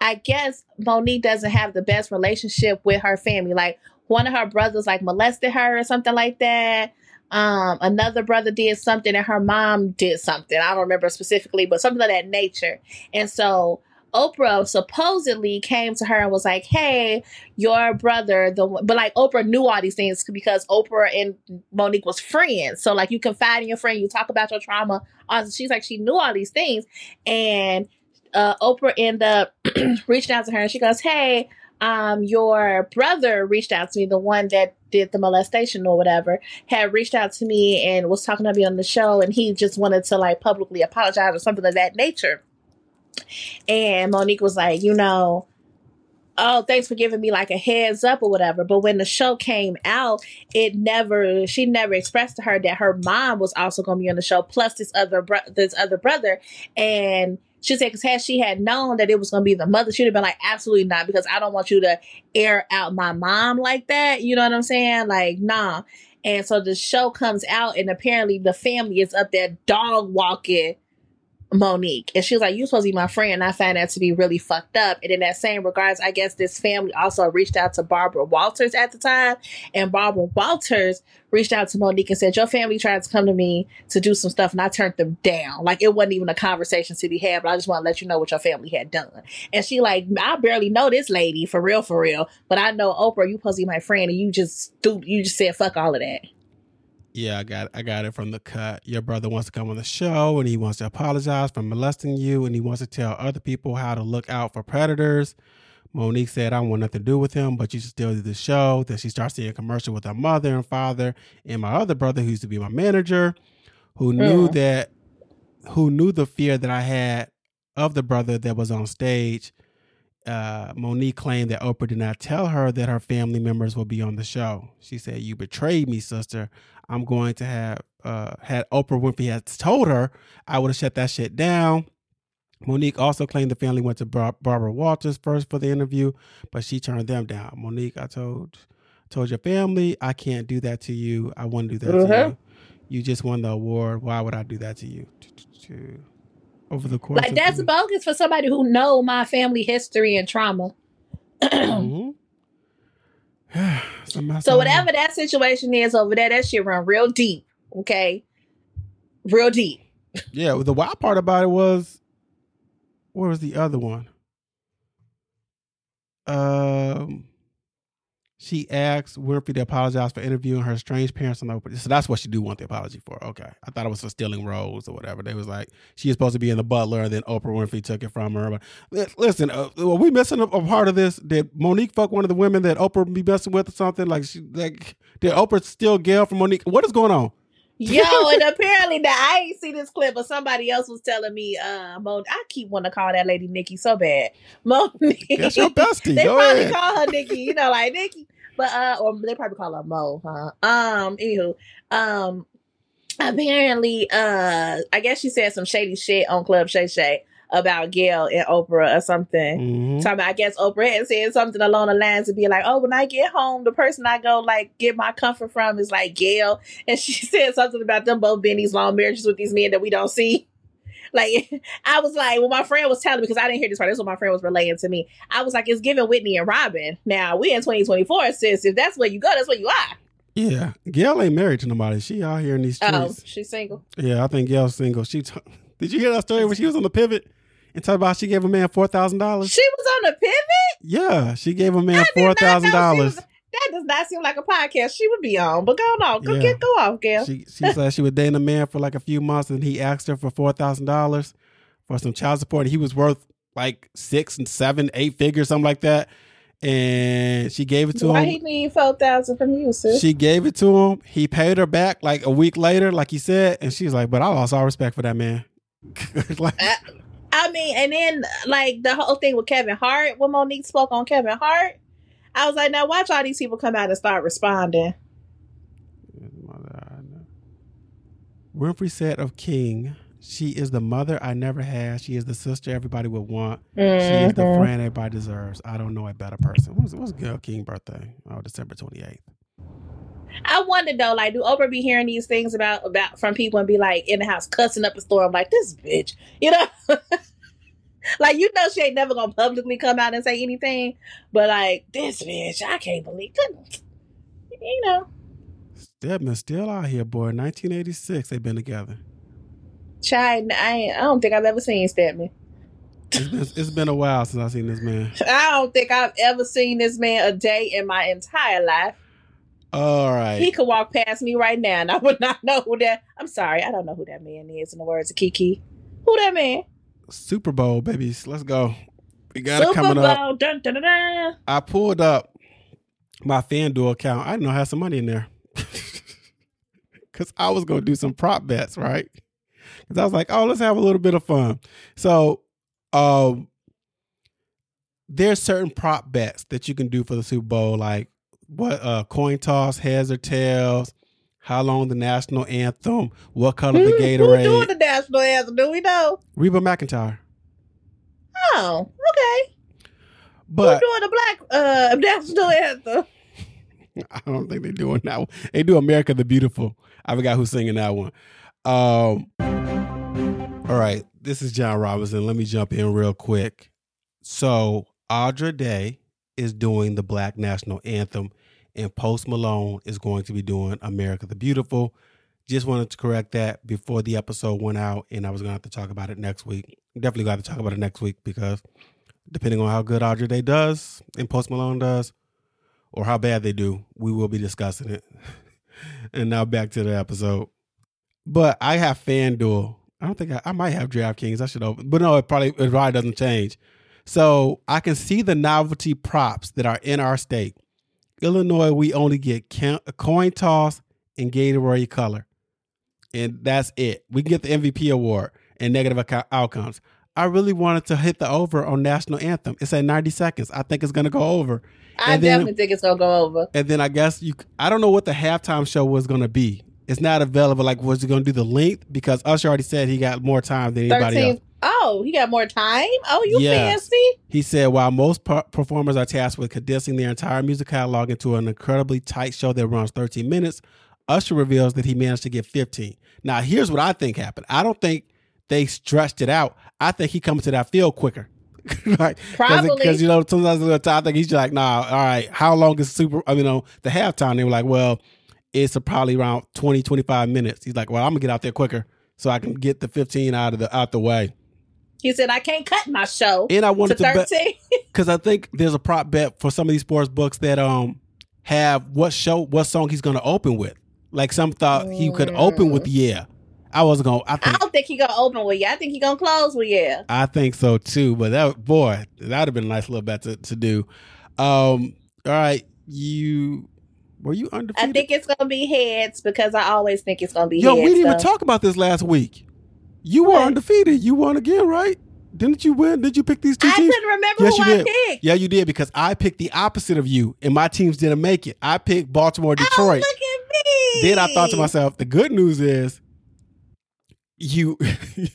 I guess Mo'Nique doesn't have the best relationship with her family. Like one of her brothers like molested her or something like that. Um, another brother did something and her mom did something. I don't remember specifically, but something of that nature. And so Oprah supposedly came to her and was like, "Hey, your brother, the but like Oprah knew all these things because Oprah and Mo'Nique was friends. So like you confide in your friend, you talk about your trauma. She's like she knew all these things, and uh, Oprah ended up reaching out to her and she goes, "Hey, um, your brother reached out to me, the one that did the molestation or whatever, had reached out to me and was talking to me on the show, and he just wanted to like publicly apologize or something of that nature." And Mo'Nique was like, you know, oh, thanks for giving me like a heads up or whatever. But when the show came out, it never, she never expressed to her that her mom was also going to be on the show, plus this other, bro- this other brother. And she said, because had she had known that it was going to be the mother, she'd have been like, absolutely not, because I don't want you to air out my mom like that. You know what I'm saying? Like, nah. And so the show comes out, and apparently the family is up there dog walking Mo'Nique. And she was like, You supposed to be my friend. And I found that to be really fucked up. And in that same regards, I guess this family also reached out to Barbara Walters at the time. And Barbara Walters reached out to Mo'Nique and said, Your family tried to come to me to do some stuff and I turned them down. Like it wasn't even a conversation to be had, but I just want to let you know what your family had done. And she like, I barely know this lady for real, for real. But I know Oprah, you supposed to be my friend, and you just do you just said fuck all of that. Yeah, I got I got it from the cut. Your brother wants to come on the show and he wants to apologize for molesting you and he wants to tell other people how to look out for predators. Mo'Nique said, I don't want nothing to do with him, but you should still do the show. Then she starts seeing a commercial with her mother and father and my other brother who used to be my manager, who knew Mm. that who knew the fear that I had of the brother that was on stage. Uh, Mo'Nique claimed that Oprah did not tell her that her family members will be on the show. She said, "You betrayed me, sister. I'm going to have uh, had Oprah Winfrey had told her, I would have shut that shit down." Mo'Nique also claimed the family went to Bar- Barbara Walters first for the interview, but she turned them down. Mo'Nique, I told told your family I can't do that to you. I wouldn't do that to Mhm. you. You just won the award. Why would I do that to you? Over the course, Like that's the- bogus for somebody who know my family history and trauma. Mhm. Somebody- So whatever that situation is over there, that shit run real deep. Okay, real deep. Yeah, well, the wild part about it was, where was the other one? Um, She asked Winfrey to apologize for interviewing her strange parents on Oprah. So that's what she do want the apology for. Okay, I thought it was for stealing roles or whatever. They was like she is supposed to be in the Butler, and then Oprah Winfrey took it from her. But listen, uh, are we missing a, a, part of this? Did Mo'Nique fuck one of the women that Oprah be messing with or something? Like she like did Oprah steal Gayle from Mo'Nique? What is going on? Yo, and apparently that I ain't see this clip, but somebody else was telling me, uh, Mon- I keep wanting to call that lady Nikki so bad. Mo'Nique. That's your bestie. they Go probably ahead. call her Nikki, you know, like Nikki. But uh or they probably call her Mo, huh? Um, anywho, um apparently uh I guess she said some shady shit on Club Shay Shay about Gayle and Oprah or something. Mhm. Talking about, I guess Oprah had said something along the lines of being like, "Oh, when I get home, the person I go like get my comfort from is like Gayle," and she said something about them both being these long marriages with these men that we don't see. Like I was like, well, my friend was telling me because I didn't hear this part. This is what my friend was relaying to me. I was like, it's giving Whitney and Robyn. Now we in 2024, sis. If that's where you go, that's where you are. Yeah, Gayle ain't married to nobody. She out here in these streets. Oh, she's single. Yeah, I think Gayle's single. She t- did you hear that story when she was on the pivot and talked about she gave a man four thousand dollars? She was on the pivot. Yeah, she gave a man four thousand dollars. That does not seem like a podcast she would be on. But go on, go Yeah. get go off, girl. She she said she was dating a man for like a few months, and he asked her for four thousand dollars for some child support. He was worth like six and seven, eight figures, something like that. And she gave it to Why him. he need four thousand from you, sis? She gave it to him. He paid her back like a week later, like he said, and she's like, "But I lost all respect for that man." like, I, I mean, and then like the whole thing with Kevin Hart, when Mo'Nique spoke on Kevin Hart, I was like, now watch all these people come out and start responding. Winfrey said of King, "She is the mother I never had. She is the sister everybody would want. She is the Mhm. friend everybody deserves. I don't know a better person." What's what's Gayle King birthday? Oh, December twenty eighth. I wonder though, like, do Oprah be hearing these things about about from people and be like in the house cussing up a storm like this bitch, you know? like you know she ain't never gonna publicly come out and say anything, but like this bitch, I can't believe, you know. Stedman still out here, boy. Nineteen eighty six. They've been together. Child, I ain't, I don't think I've ever seen Stedman. It's been it's been a while since I've seen this man. I don't think I've ever seen this man a day in my entire life. All right. He could walk past me right now and I would not know who that. I'm sorry, I don't know who that man is. In the words of Kiki, who that man? Super Bowl, babies. Let's go. We got it coming Bowl. up. Dun, dun, dun. I pulled up my FanDuel account. I didn't know I had some money in there. Cause I was gonna do some prop bets, right? Cause I was like, oh, let's have a little bit of fun. So um there's certain prop bets that you can do for the Super Bowl, like what uh coin toss, heads or tails, how long the national anthem, what color the Who- Who doing Gatorade. the national anthem? Do we know? Reba McEntire. Oh, okay. But Who doing the black uh national anthem? I don't think they're doing that one. They do America the Beautiful. I forgot who's singing that one. Um, all right, this is Jon Robinson. Let me jump in real quick. So, Andra Day is doing the Black National Anthem, and Post Malone is going to be doing America the Beautiful. Just wanted to correct that before the episode went out, and I was going to have to talk about it next week. Definitely got to talk about it next week because depending on how good Andra Day does and Post Malone does, or how bad they do, we will be discussing it. and now back to the episode. But I have FanDuel. I don't think I, I might have DraftKings. I should open, but no, it probably it probably doesn't change. So I can see the novelty props that are in our state. Illinois, we only get a coin toss and Gatorade color, and that's it. We can get the MVP award and negative account- outcomes. I really wanted to hit the over on national anthem. It's at 90 seconds. I think it's going to go over. I And then- definitely think it's gonna go over. And then I guess you, I don't know what the halftime show was going to be. It's not available. Like, was he going to do the length? Because Usher already said he got more time than anybody else. Oh, he got more time. Oh, you fancy? He said, while most per- performers are tasked with condensing their entire music catalog into an incredibly tight show that runs 13 minutes, Usher reveals that he managed to get 15. Now, here's what I think happened. I don't think they stretched it out. I think he comes to that field quicker. like, Probably. Because, you know, sometimes at the I think he's just like, nah, all right, how long is super, I mean, you know, the halftime? They were like, well, it's probably around 20, 25 minutes. He's like, well, I'm going to get out there quicker so I can get the 15 out of the out the way. He said, "I can't cut my show And I to wanted to bet thirteen. because I think there's a prop bet for some of these sports books that um have what show, what song he's going to open with. Like some thought he could open with Yeah. I was gonna. I I don't think he gonna open with yeah. I think he gonna close with yeah. I think so too. But that boy, that'd have been a nice little bet to, to do. Um. All right, you were you undefeated? I think it's gonna be heads because I always think it's gonna be Yo, heads. we didn't even talk about this last week. You were undefeated. You won again, right? Didn't you win? Did you pick these two I teams? I couldn't remember Yes, who you I did. picked. Yeah, you did because I picked the opposite of you, and my teams didn't make it. I picked Baltimore, Detroit. Oh, Detroit. look at me. then I thought to myself, the good news is you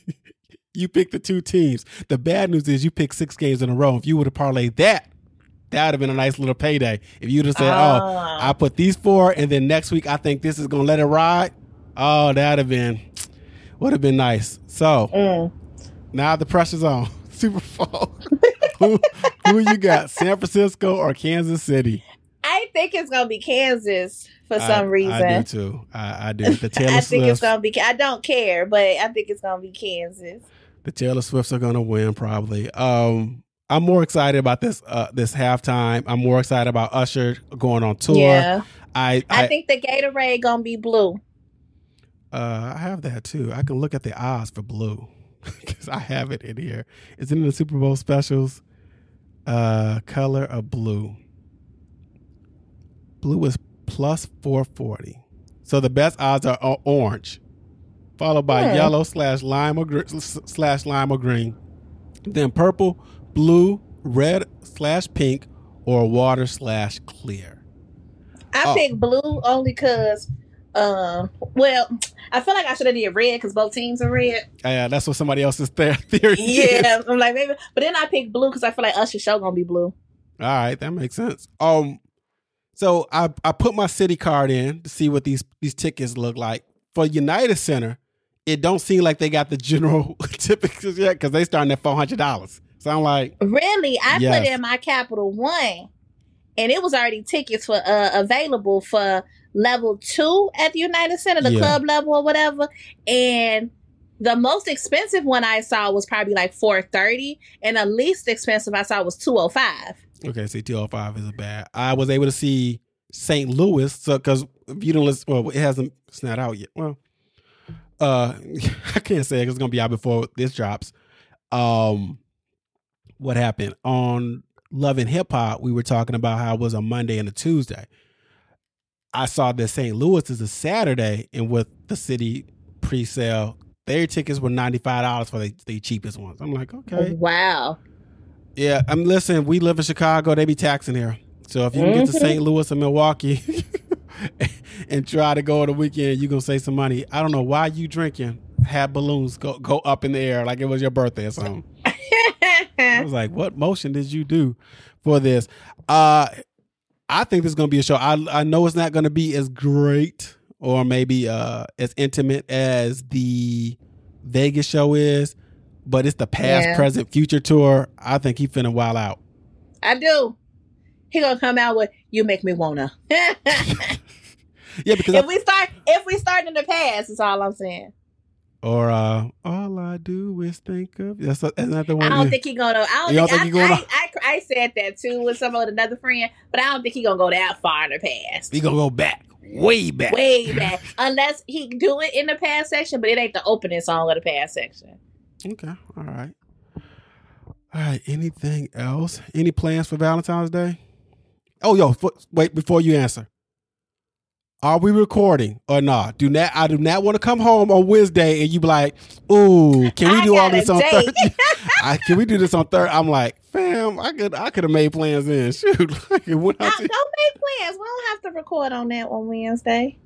you picked the two teams. The bad news is you picked six games in a row. If you would have parlayed that, that would have been a nice little payday. If you'd have said, "Oh, Ah. I put these four, and then next week I think this is gonna let it ride," oh, that'd have been would have been nice. So Mm. now the pressure's on. Super Bowl. who, who you got? San Francisco or Kansas City? I think it's gonna be Kansas for I- some reason. I do too. I, I do. The Taylor I think it's gonna be. I don't care, but I think it's gonna be Kansas. the Taylor Swifts are going to win probably. Um, I'm more excited about this uh, this halftime. I'm more excited about Usher going on tour. Yeah, I I, I, think the Gatorade gonna be blue. Uh, I have that too. I can look at the odds for blue because I have it in here. It's in the Super Bowl specials. Uh, color of blue. Blue is plus 440. So the best odds are orange, followed by Hmm. yellow slash lime or gr- slash lime or green, then purple, blue, red slash pink, or water slash clear. I Oh. picked blue only cause, um, well, I feel like I should have did red because both teams are red. Yeah, that's what somebody else's theory. Yeah, is. I'm like maybe, but then I picked blue because I feel like Usher show gonna be blue. All right, that makes sense. Um, so I I put my city card in to see what these these tickets look like for United Center. It don't seem like they got the general tickets yet because they starting at four hundred dollars. So I'm like, Really, I Yes. put in my Capital One, and it was already tickets for uh, available for level two at the United Center, the Yeah. club level or whatever. And the most expensive one I saw was probably like four thirty, and the least expensive I saw was two oh five. okay, see, two hundred five isn't bad. I was able to see St. Louis, so because if you don't listen, well, it hasn't it's not out yet. Well, uh, I can't say it it's gonna be out before this drops. Um, what happened on Love and Hip Hop? We were talking about how it was a Monday and a Tuesday. I saw that St. Louis is a Saturday, and with the city pre-sale, their tickets were ninety five dollars for the, the cheapest ones. I'm like, okay, Wow. yeah. I'm listen. We live in Chicago. They be taxing here. So if you can get to. St. Louis or Milwaukee and try to go on the weekend, you're gonna save some money. I don't know why you drinking. Had balloons go go up in the air like it was your birthday or something. I was like, what motion did you do for this? Uh I think this is gonna be a show. I I know it's not gonna be as great or maybe uh as intimate as the Vegas show is, but it's the past, Yeah. present, future tour. I think he finna wild out. I do. He gonna come out with "You Make Me Wanna." Yeah, because if I, we start, if we start in the past, is all I'm saying. Or uh all I do is think of that's isn't that the I one? don't you- think he gonna. I don't, You don't think, think he I, gonna- I, I, I said that too with some with another friend, but I don't think he gonna go that far in the past. we gonna go back, way back. Way back, unless he do it in the past section, but it ain't the opening song of the past section. Okay, all right. All right. Anything else? Any plans for Valentine's Day? Oh, yo, f- wait before you answer. Are we recording or not? Do not. I do not want to come home on Wednesday and you be like, "Ooh, can we I do all this on. Thursday? I, can we do this on Thursday?" I'm like, "Fam, I could. I could have made plans in. Shoot, like, what I, I don't make plans. We don't have to record on that on Wednesday.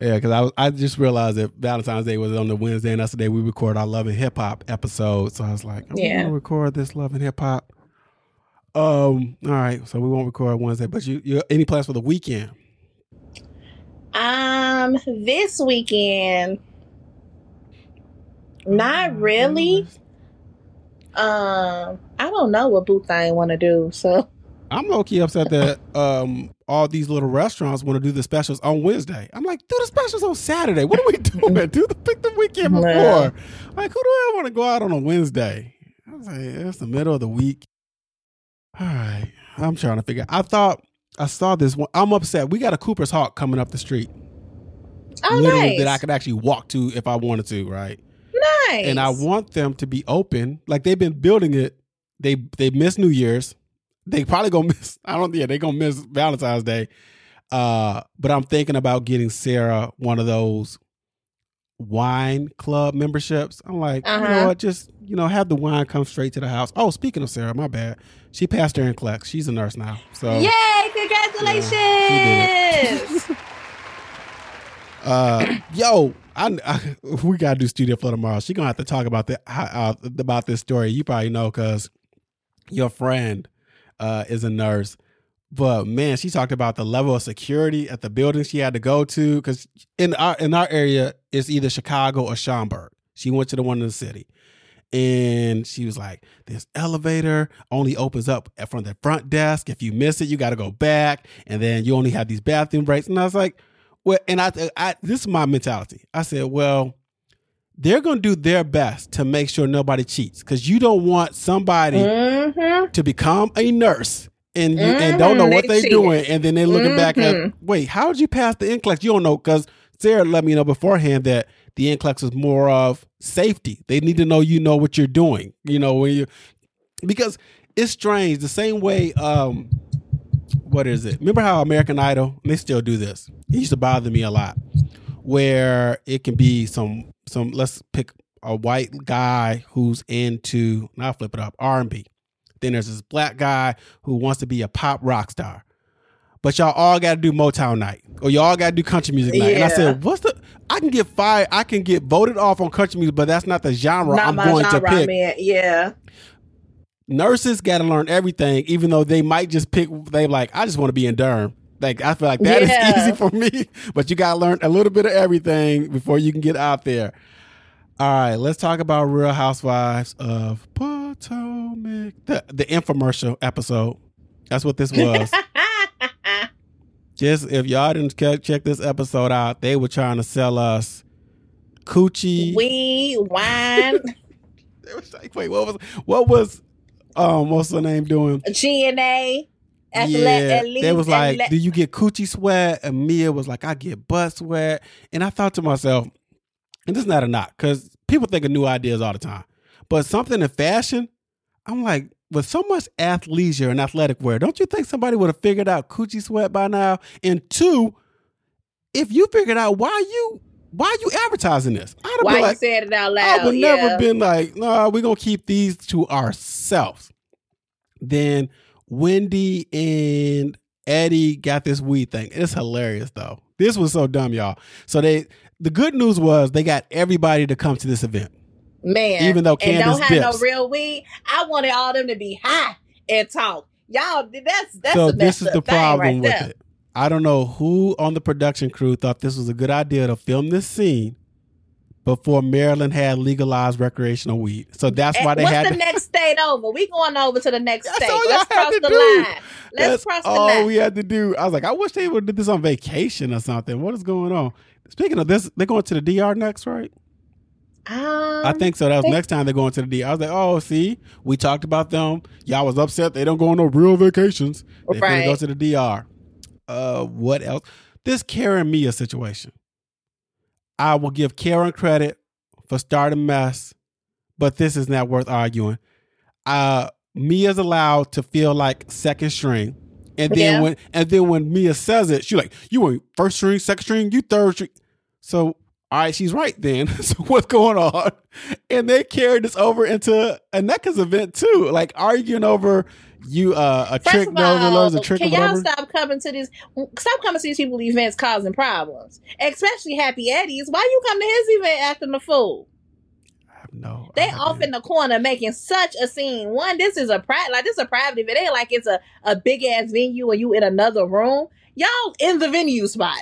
Yeah, because I was, I just realized that Valentine's Day was on the Wednesday, and that's the day we record our Love and Hip Hop episode. So I was like, I'm Yeah. gonna record this Love and Hip Hop. Um, all right, so we won't record Wednesday, but you, you any plans for the weekend? Um, this weekend, not really. Um, I don't know what booth I want to do. So I'm low key upset that um all these little restaurants want to do the specials on Wednesday. I'm like, do the specials on Saturday. What are we doing? do the pick the weekend before. Well. Like, who do I want to go out on a Wednesday? I was like, it's the middle of the week. All right, I'm trying to figure. I thought I saw this one. I'm upset. We got a Cooper's Hawk coming up the street. Oh, literally nice. that I could actually walk to if I wanted to, right? nice. And I want them to be open. Like they've been building it. They they miss New Year's. They probably gonna miss. I don't. Yeah, they gonna miss Valentine's Day. Uh, but I'm thinking about getting Sarah one of those wine club memberships. I'm like, you Uh-huh. know what? Just you know, have the wine come straight to the house. Oh, speaking of Sarah, my bad. She passed her in NCLEX. She's a nurse now. So Yay! Congratulations. uh, yo, I, I- we gotta do studio flow tomorrow. She gonna have to talk about that uh, about this story. You probably know because your friend uh, is a nurse. But man, she talked about the level of security at the building she had to go to because in our in our area it's either Chicago or Schaumburg. She went to the one in the city, and she was like, "This elevator only opens up from the front desk. If you miss it, you got to go back, and then you only have these bathroom breaks." And I was like, "Well," and I, I this is my mentality. I said, "Well." They're going to do their best to make sure nobody cheats because you don't want somebody mm-hmm. to become a nurse and you, and Mhm, don't know they what they're doing, and then they looking back at Mhm. wait, how did you pass the NCLEX? You don't know because Sarah let me know beforehand that the NCLEX is more of safety. They need to know you know what you're doing. You know when you because it's strange the same way. um What is it? Remember how American Idol? They still do this. It used to bother me a lot, where it can be some some. Let's pick a white guy who's into. Now flip it up. R and B. Then there's this black guy who wants to be a pop rock star. But y'all all got to do Motown night, or y'all got to do country music night. And I said, "What's the? I can get fired. I can get voted off on country music, but that's not the genre Not I'm going genre, to pick." man. Yeah. Nurses got to learn everything, even though they might just pick. They like, I just want to be in Durham. Like I feel like that is Yeah. easy for me, but you got to learn a little bit of everything before you can get out there. All right, let's talk about Real Housewives of Potomac. The the infomercial episode. That's what this was. Just if y'all didn't check this episode out, they were trying to sell us coochie. Weed, wine, They was like, wait, what was what was um what's her name doing? GNA. yeah, they was like, do you get coochie sweat? And Mia was like, I get butt sweat. And I thought to myself, and this is not a knock because people think of new ideas all the time. But something in fashion, I'm like, with so much athleisure and athletic wear, don't you think somebody would have figured out coochie sweat by now? And two, if you figured out why you why are you advertising this, I'd Why been you like, said it out loud? I would yeah. never been like, no, we're gonna keep these to ourselves. Then Wendy and Eddie got this weed thing. It's hilarious though. This was so dumb, y'all. So they the good news was they got everybody to come to this event. Man, Even though and Candiace don't have no real weed, I wanted all them to be high and talk. Y'all, that's that's so this is the problem right with there. it. I don't know who on the production crew thought this was a good idea to film this scene before Maryland had legalized recreational weed. So that's eh, why And they What's had the to next state over? We going over to the next That's state. Let's cross the do. line. Let's That's cross the all line. we had to do. I was like, I wish they would have did this on vacation or something. What is going on? Speaking of this, they're going to the DR next, right? Um, I think so. That was think- next time they're going to the DR. I was like, oh, see, we talked about them. Y'all was upset they don't go on no real vacations. They finna go to the DR. Uh, what else? This Karen Mia situation. I will give Karen credit for starting mess, but this is not worth arguing. Uh, Mia's allowed to feel like second string. And then Yeah. when and then when Mia says it, she's like, "You ain't first string, second string, you third string." So, all right, she's right then. so what's going on? And they carried this over into a Neca's event too, like arguing over you uh, a First trick of all, learns a trick can y'all whatever. stop coming to these? Stop coming to these people events causing problems, especially Happy Eddie's. Why you come to his event acting the fool? No. They idea. off in the corner making such a scene. One, this is a private, like this is a private event. Ain't like it's a, a big ass venue and you in another room. Y'all in the venue spot.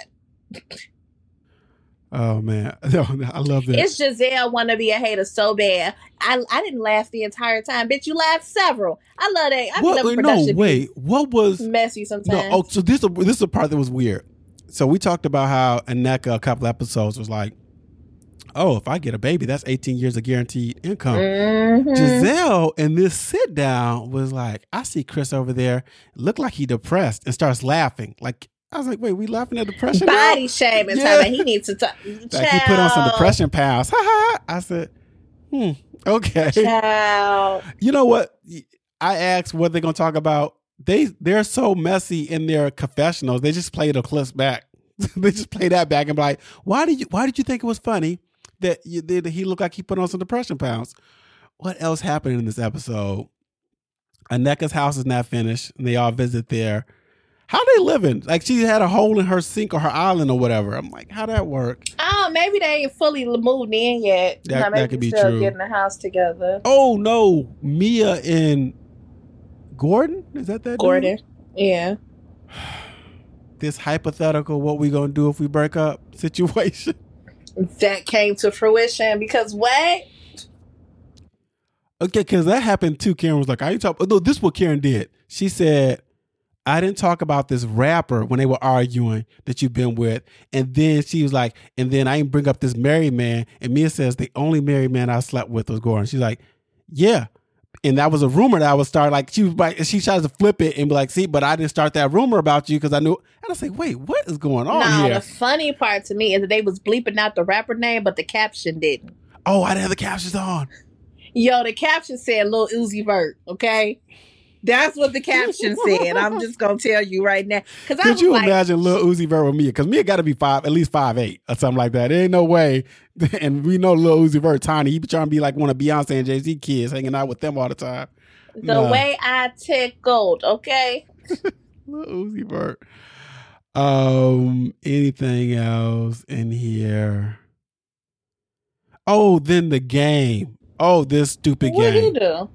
Oh man, I love that. It's Gizelle want to be a hater so bad. I I didn't laugh the entire time. Bitch, you laughed several. I love that. I what? love production. no, wait. What was? messy sometimes. No. Oh, so this this is a part that was weird. So we talked about how Aneka a couple episodes was like, oh, if I get a baby, that's 18 years of guaranteed income. Mhm. Gizelle in this sit down was like, I see Chris over there, look like he depressed and starts laughing. Like I was like, wait, we laughing at depression? now? Body. Yeah. Yeah. He needs to talk. Like he put on some depression pounds. Ha ha. ha. I said, hmm, okay. Child. You know what? I asked what they're gonna talk about. They they're so messy in their confessionals. They just play the clips back. they just play that back and be like, why did you why did you think it was funny that you that he looked like he put on some depression pounds? What else happened in this episode? Aneka's house is not finished, and they all visit there. How they living? Like she had a hole in her sink or her island or whatever. I'm like, how that work? Oh, maybe they ain't fully moved in yet. That- that could be still true. Getting the house together. Oh no, Mia and Gordon is that that dude? Gordon. Yeah. this hypothetical what we gonna do if we break up situation. That came to fruition because what? Okay, because that happened too. Karen was like, "I ain't talk." Oh, no, this is what Karen did. She said, "I didn't talk about this rapper when they were arguing that you've been with," and then she was like, "And then I didn't bring up this married man." And Mia says, "The only married man I slept with was Gordon." She's like, "Yeah." And that was a rumor that I would start. Like she was like, she tries to flip it and be like, "See, but I didn't start that rumor about you because I knew." And I was like, "Wait, what is going on no, here?" the funny part to me is that they was bleeping out the rapper name, but the caption didn't. Oh, I didn't have the captions on. Yo, the caption said Lil Uzi Vert, okay? That's what the caption said. I'm just gonna tell you right now. Cause Could you like, imagine Lil Uzi Vert with Mia? Because Mia got to be five, at least five eight or something like that. There ain't no way. And we know Lil Uzi Vert tiny. He be trying to be like one of Beyonce and Jay Z kids, hanging out with them all the time. the No. way I tickled, okay? Lil Uzi Vert. Um, anything else in here? Oh, then the game. Oh, this stupid What game. you do?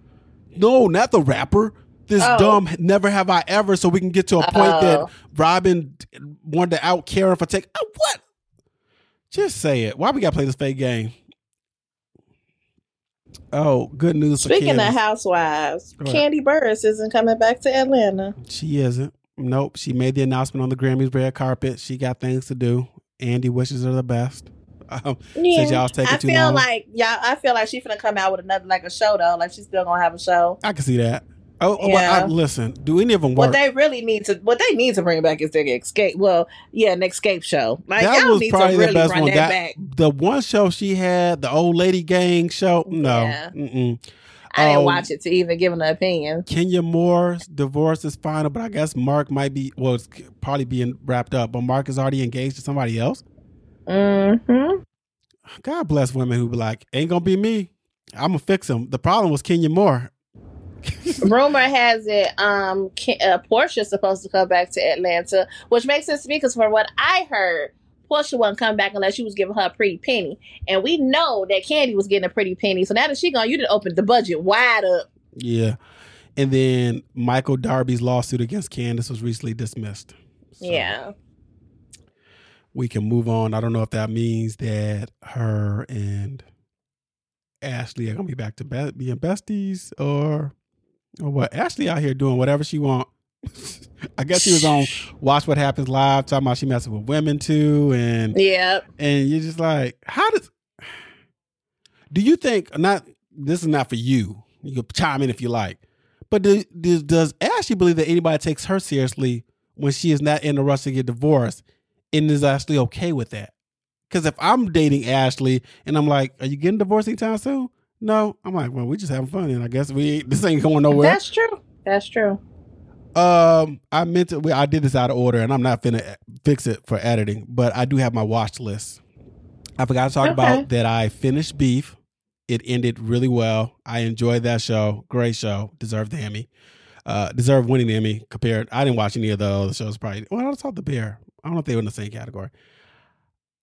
No, not the rapper. This Oh. dumb never have I ever. So we can get to a point that Oh. Robyn wanted to out Karen for take. Oh, what? Just say it. Why we gotta play this fake game? Oh, good news for Speaking of housewives. Kandi Burruss isn't coming back to Atlanta. She isn't. Nope. She made the announcement on the Grammys red carpet. She got things to do. Andy wishes her the best. Um, y'all taking I feel long. like yeah, I feel like she's gonna come out with another like a show though. Like she's still gonna have a show. I can see that. Oh, well, Yeah. I, listen. Do any of them want What they really need to, what they need to bring back is their escape. Well, yeah, an escape show. Like that y'all was need to probably really the best run one. that, That back. the one show she had, the old lady gang show. No, Yeah. Mm-mm. I didn't Um, watch it to even give an opinion. Kenya Moore's divorce is final, but I guess Mark might be well, it's probably being wrapped up. But Mark is already engaged to somebody else. Mm-hmm. God bless women who be like, "Ain't gonna be me. I'm gonna fix him." The problem was Kenya Moore. Rumor has it, um, uh, Porsha's supposed to come back to Atlanta, which makes sense to me because from what I heard, Porsha wouldn't come back unless she was giving her a pretty penny, and we know that Kandi was getting a pretty penny. So now that she gone, you didn't open the budget wide up. Yeah, and then Michael Darby's lawsuit against Candiace was recently dismissed. So Yeah. we can move on. I don't know if that means that her and Ashley are gonna be back to be- being besties or or what. Ashley out here doing whatever she want. I guess she was on Watch What Happens Live talking about she messing with women too, and Yep. and you're just like, how does? Do you think not? This is not for you. You can chime in if you like, but do, does, does Ashley believe that anybody takes her seriously when she is not in a rush to get divorced and is actually okay with that? Because if I'm dating Ashley and I'm like, "Are you getting divorced anytime soon?" No, I'm like, "Well, we just having fun, and I guess we this ain't going nowhere." That's true. That's true. Um, I meant to. I did this out of order, and I'm not finna fix it for editing. But I do have my watch list. I forgot to talk Okay. about that. I finished Beef. It ended really well. I enjoyed that show. Great show. Deserved the Emmy. Uh, deserved winning the Emmy. Compared, I didn't watch any of the other shows. Probably. Well, I saw The Bear. I don't know if they were in the same category.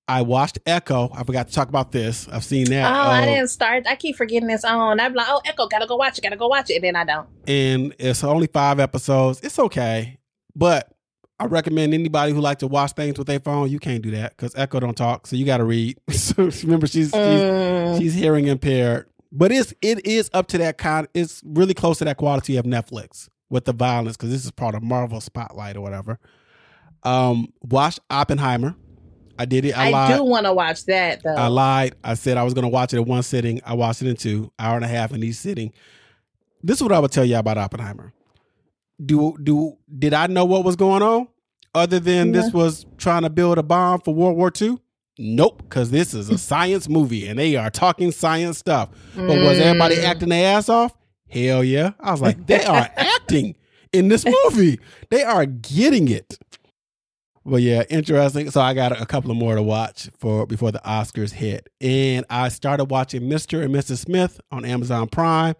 I watched Echo. I forgot to talk about this. I've seen that. Oh, I Uh, didn't start. I keep forgetting this on. I'm like, oh, Echo, gotta go watch it. Gotta go watch it, and then I don't. and it's only five episodes. It's okay, but I recommend anybody who like to watch things with their phone. You can't do that because Echo don't talk, so you got to read. so remember, she's she's, Mm. she's hearing impaired, but it's it is up to that kind. It's really close to that quality of Netflix with the violence because this is part of Marvel Spotlight or whatever. Um, watch Oppenheimer. I did it. I, I, do want to watch that though. I lied. I said I was going to watch it in one sitting. I watched it in two, hour and a half in each sitting. This is what I would tell you about Oppenheimer. Do do did I know what was going on other than this was trying to build a bomb for World War II? Nope, because this is a science movie and they are talking science stuff. But was everybody Mm. acting their ass off? Hell yeah. I was like, they are acting in this movie. They are getting it. But yeah, interesting. So I got a couple of more to watch for before the Oscars hit. And I started watching Mr. and Mrs. Smith on Amazon Prime.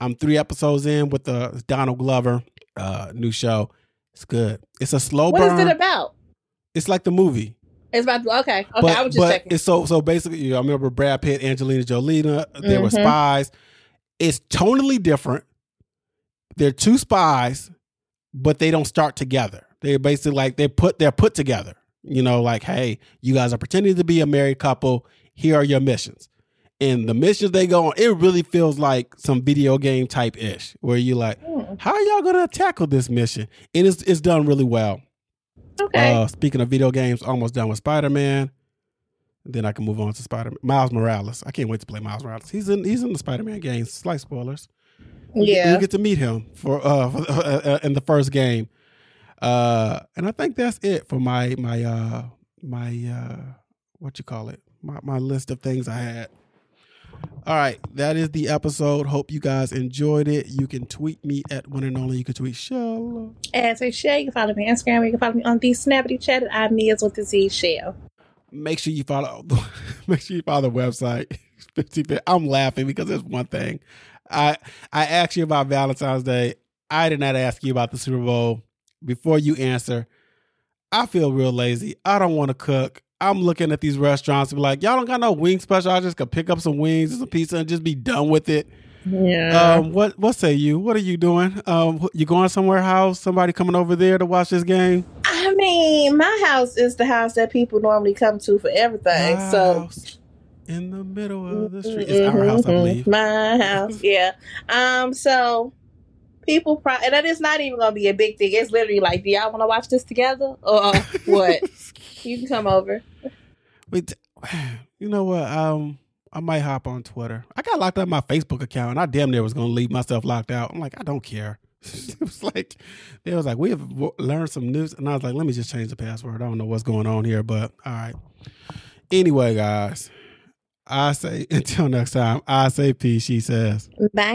I'm three episodes in with the Donald Glover uh, new show. It's good. It's a slow What burn. is it about? It's like the movie. It's about okay. Okay, but, I was just but checking. it's so so basically. You know, I remember Brad Pitt, Angelina Jolie. uh, They were Mhm. spies. It's totally different. They're two spies, but they don't start together. They're basically like they put they're put together. You know, like hey, you guys are pretending to be a married couple. Here are your missions. And the missions they go on, it really feels like some video game type ish, where you like, Hmm, how are y'all gonna tackle this mission? And it's it's done really well. okay. Uh, speaking of video games, almost done with Spider Man. Then I can move on to Spider Miles Morales. I can't wait to play Miles Morales. He's in he's in the Spider Man games. Slight spoilers. Yeah. we get to meet him for uh, for, uh, uh, in the first game. Uh, and I think that's it for my my uh my uh what you call it my my list of things I had. All right, that is the episode. Hope you guys enjoyed it. You can tweet me at one and only. You can tweet Shell. As a share, you can follow me on Instagram. You can follow me on the Snappity Chat. at I'm with the Z Shell. make sure you follow make sure you follow the website 50 bit i'm laughing because there's one thing i i asked you about valentine's day i did not ask you about the super bowl before you answer i feel real lazy. I don't want to cook. I'm looking at these restaurants and be like y'all don't got no wing special. I just could pick up some wings and some pizza and just be done with it. Yeah. um what what say you? What are you doing? Um you going somewhere house? Somebody coming over there to watch this game? I mean, my house is the house that people normally come to for everything. So House in the middle of the street. It's our house i believe. My house, yeah. Um, so people, pro- and that is not even gonna be a big thing. It's literally like, do y'all want to watch this together, or what? you can come over. Wait, you know what? Um, I might hop on Twitter. I got locked out of my Facebook account, and I damn near was gonna leave myself locked out. I'm like, I don't care. it was like, it was like we have w- learned some news, and I was like, let me just change the password. I don't know what's going on here, but all right. Anyway, guys, I say until next time. I say peace. She says. Bye.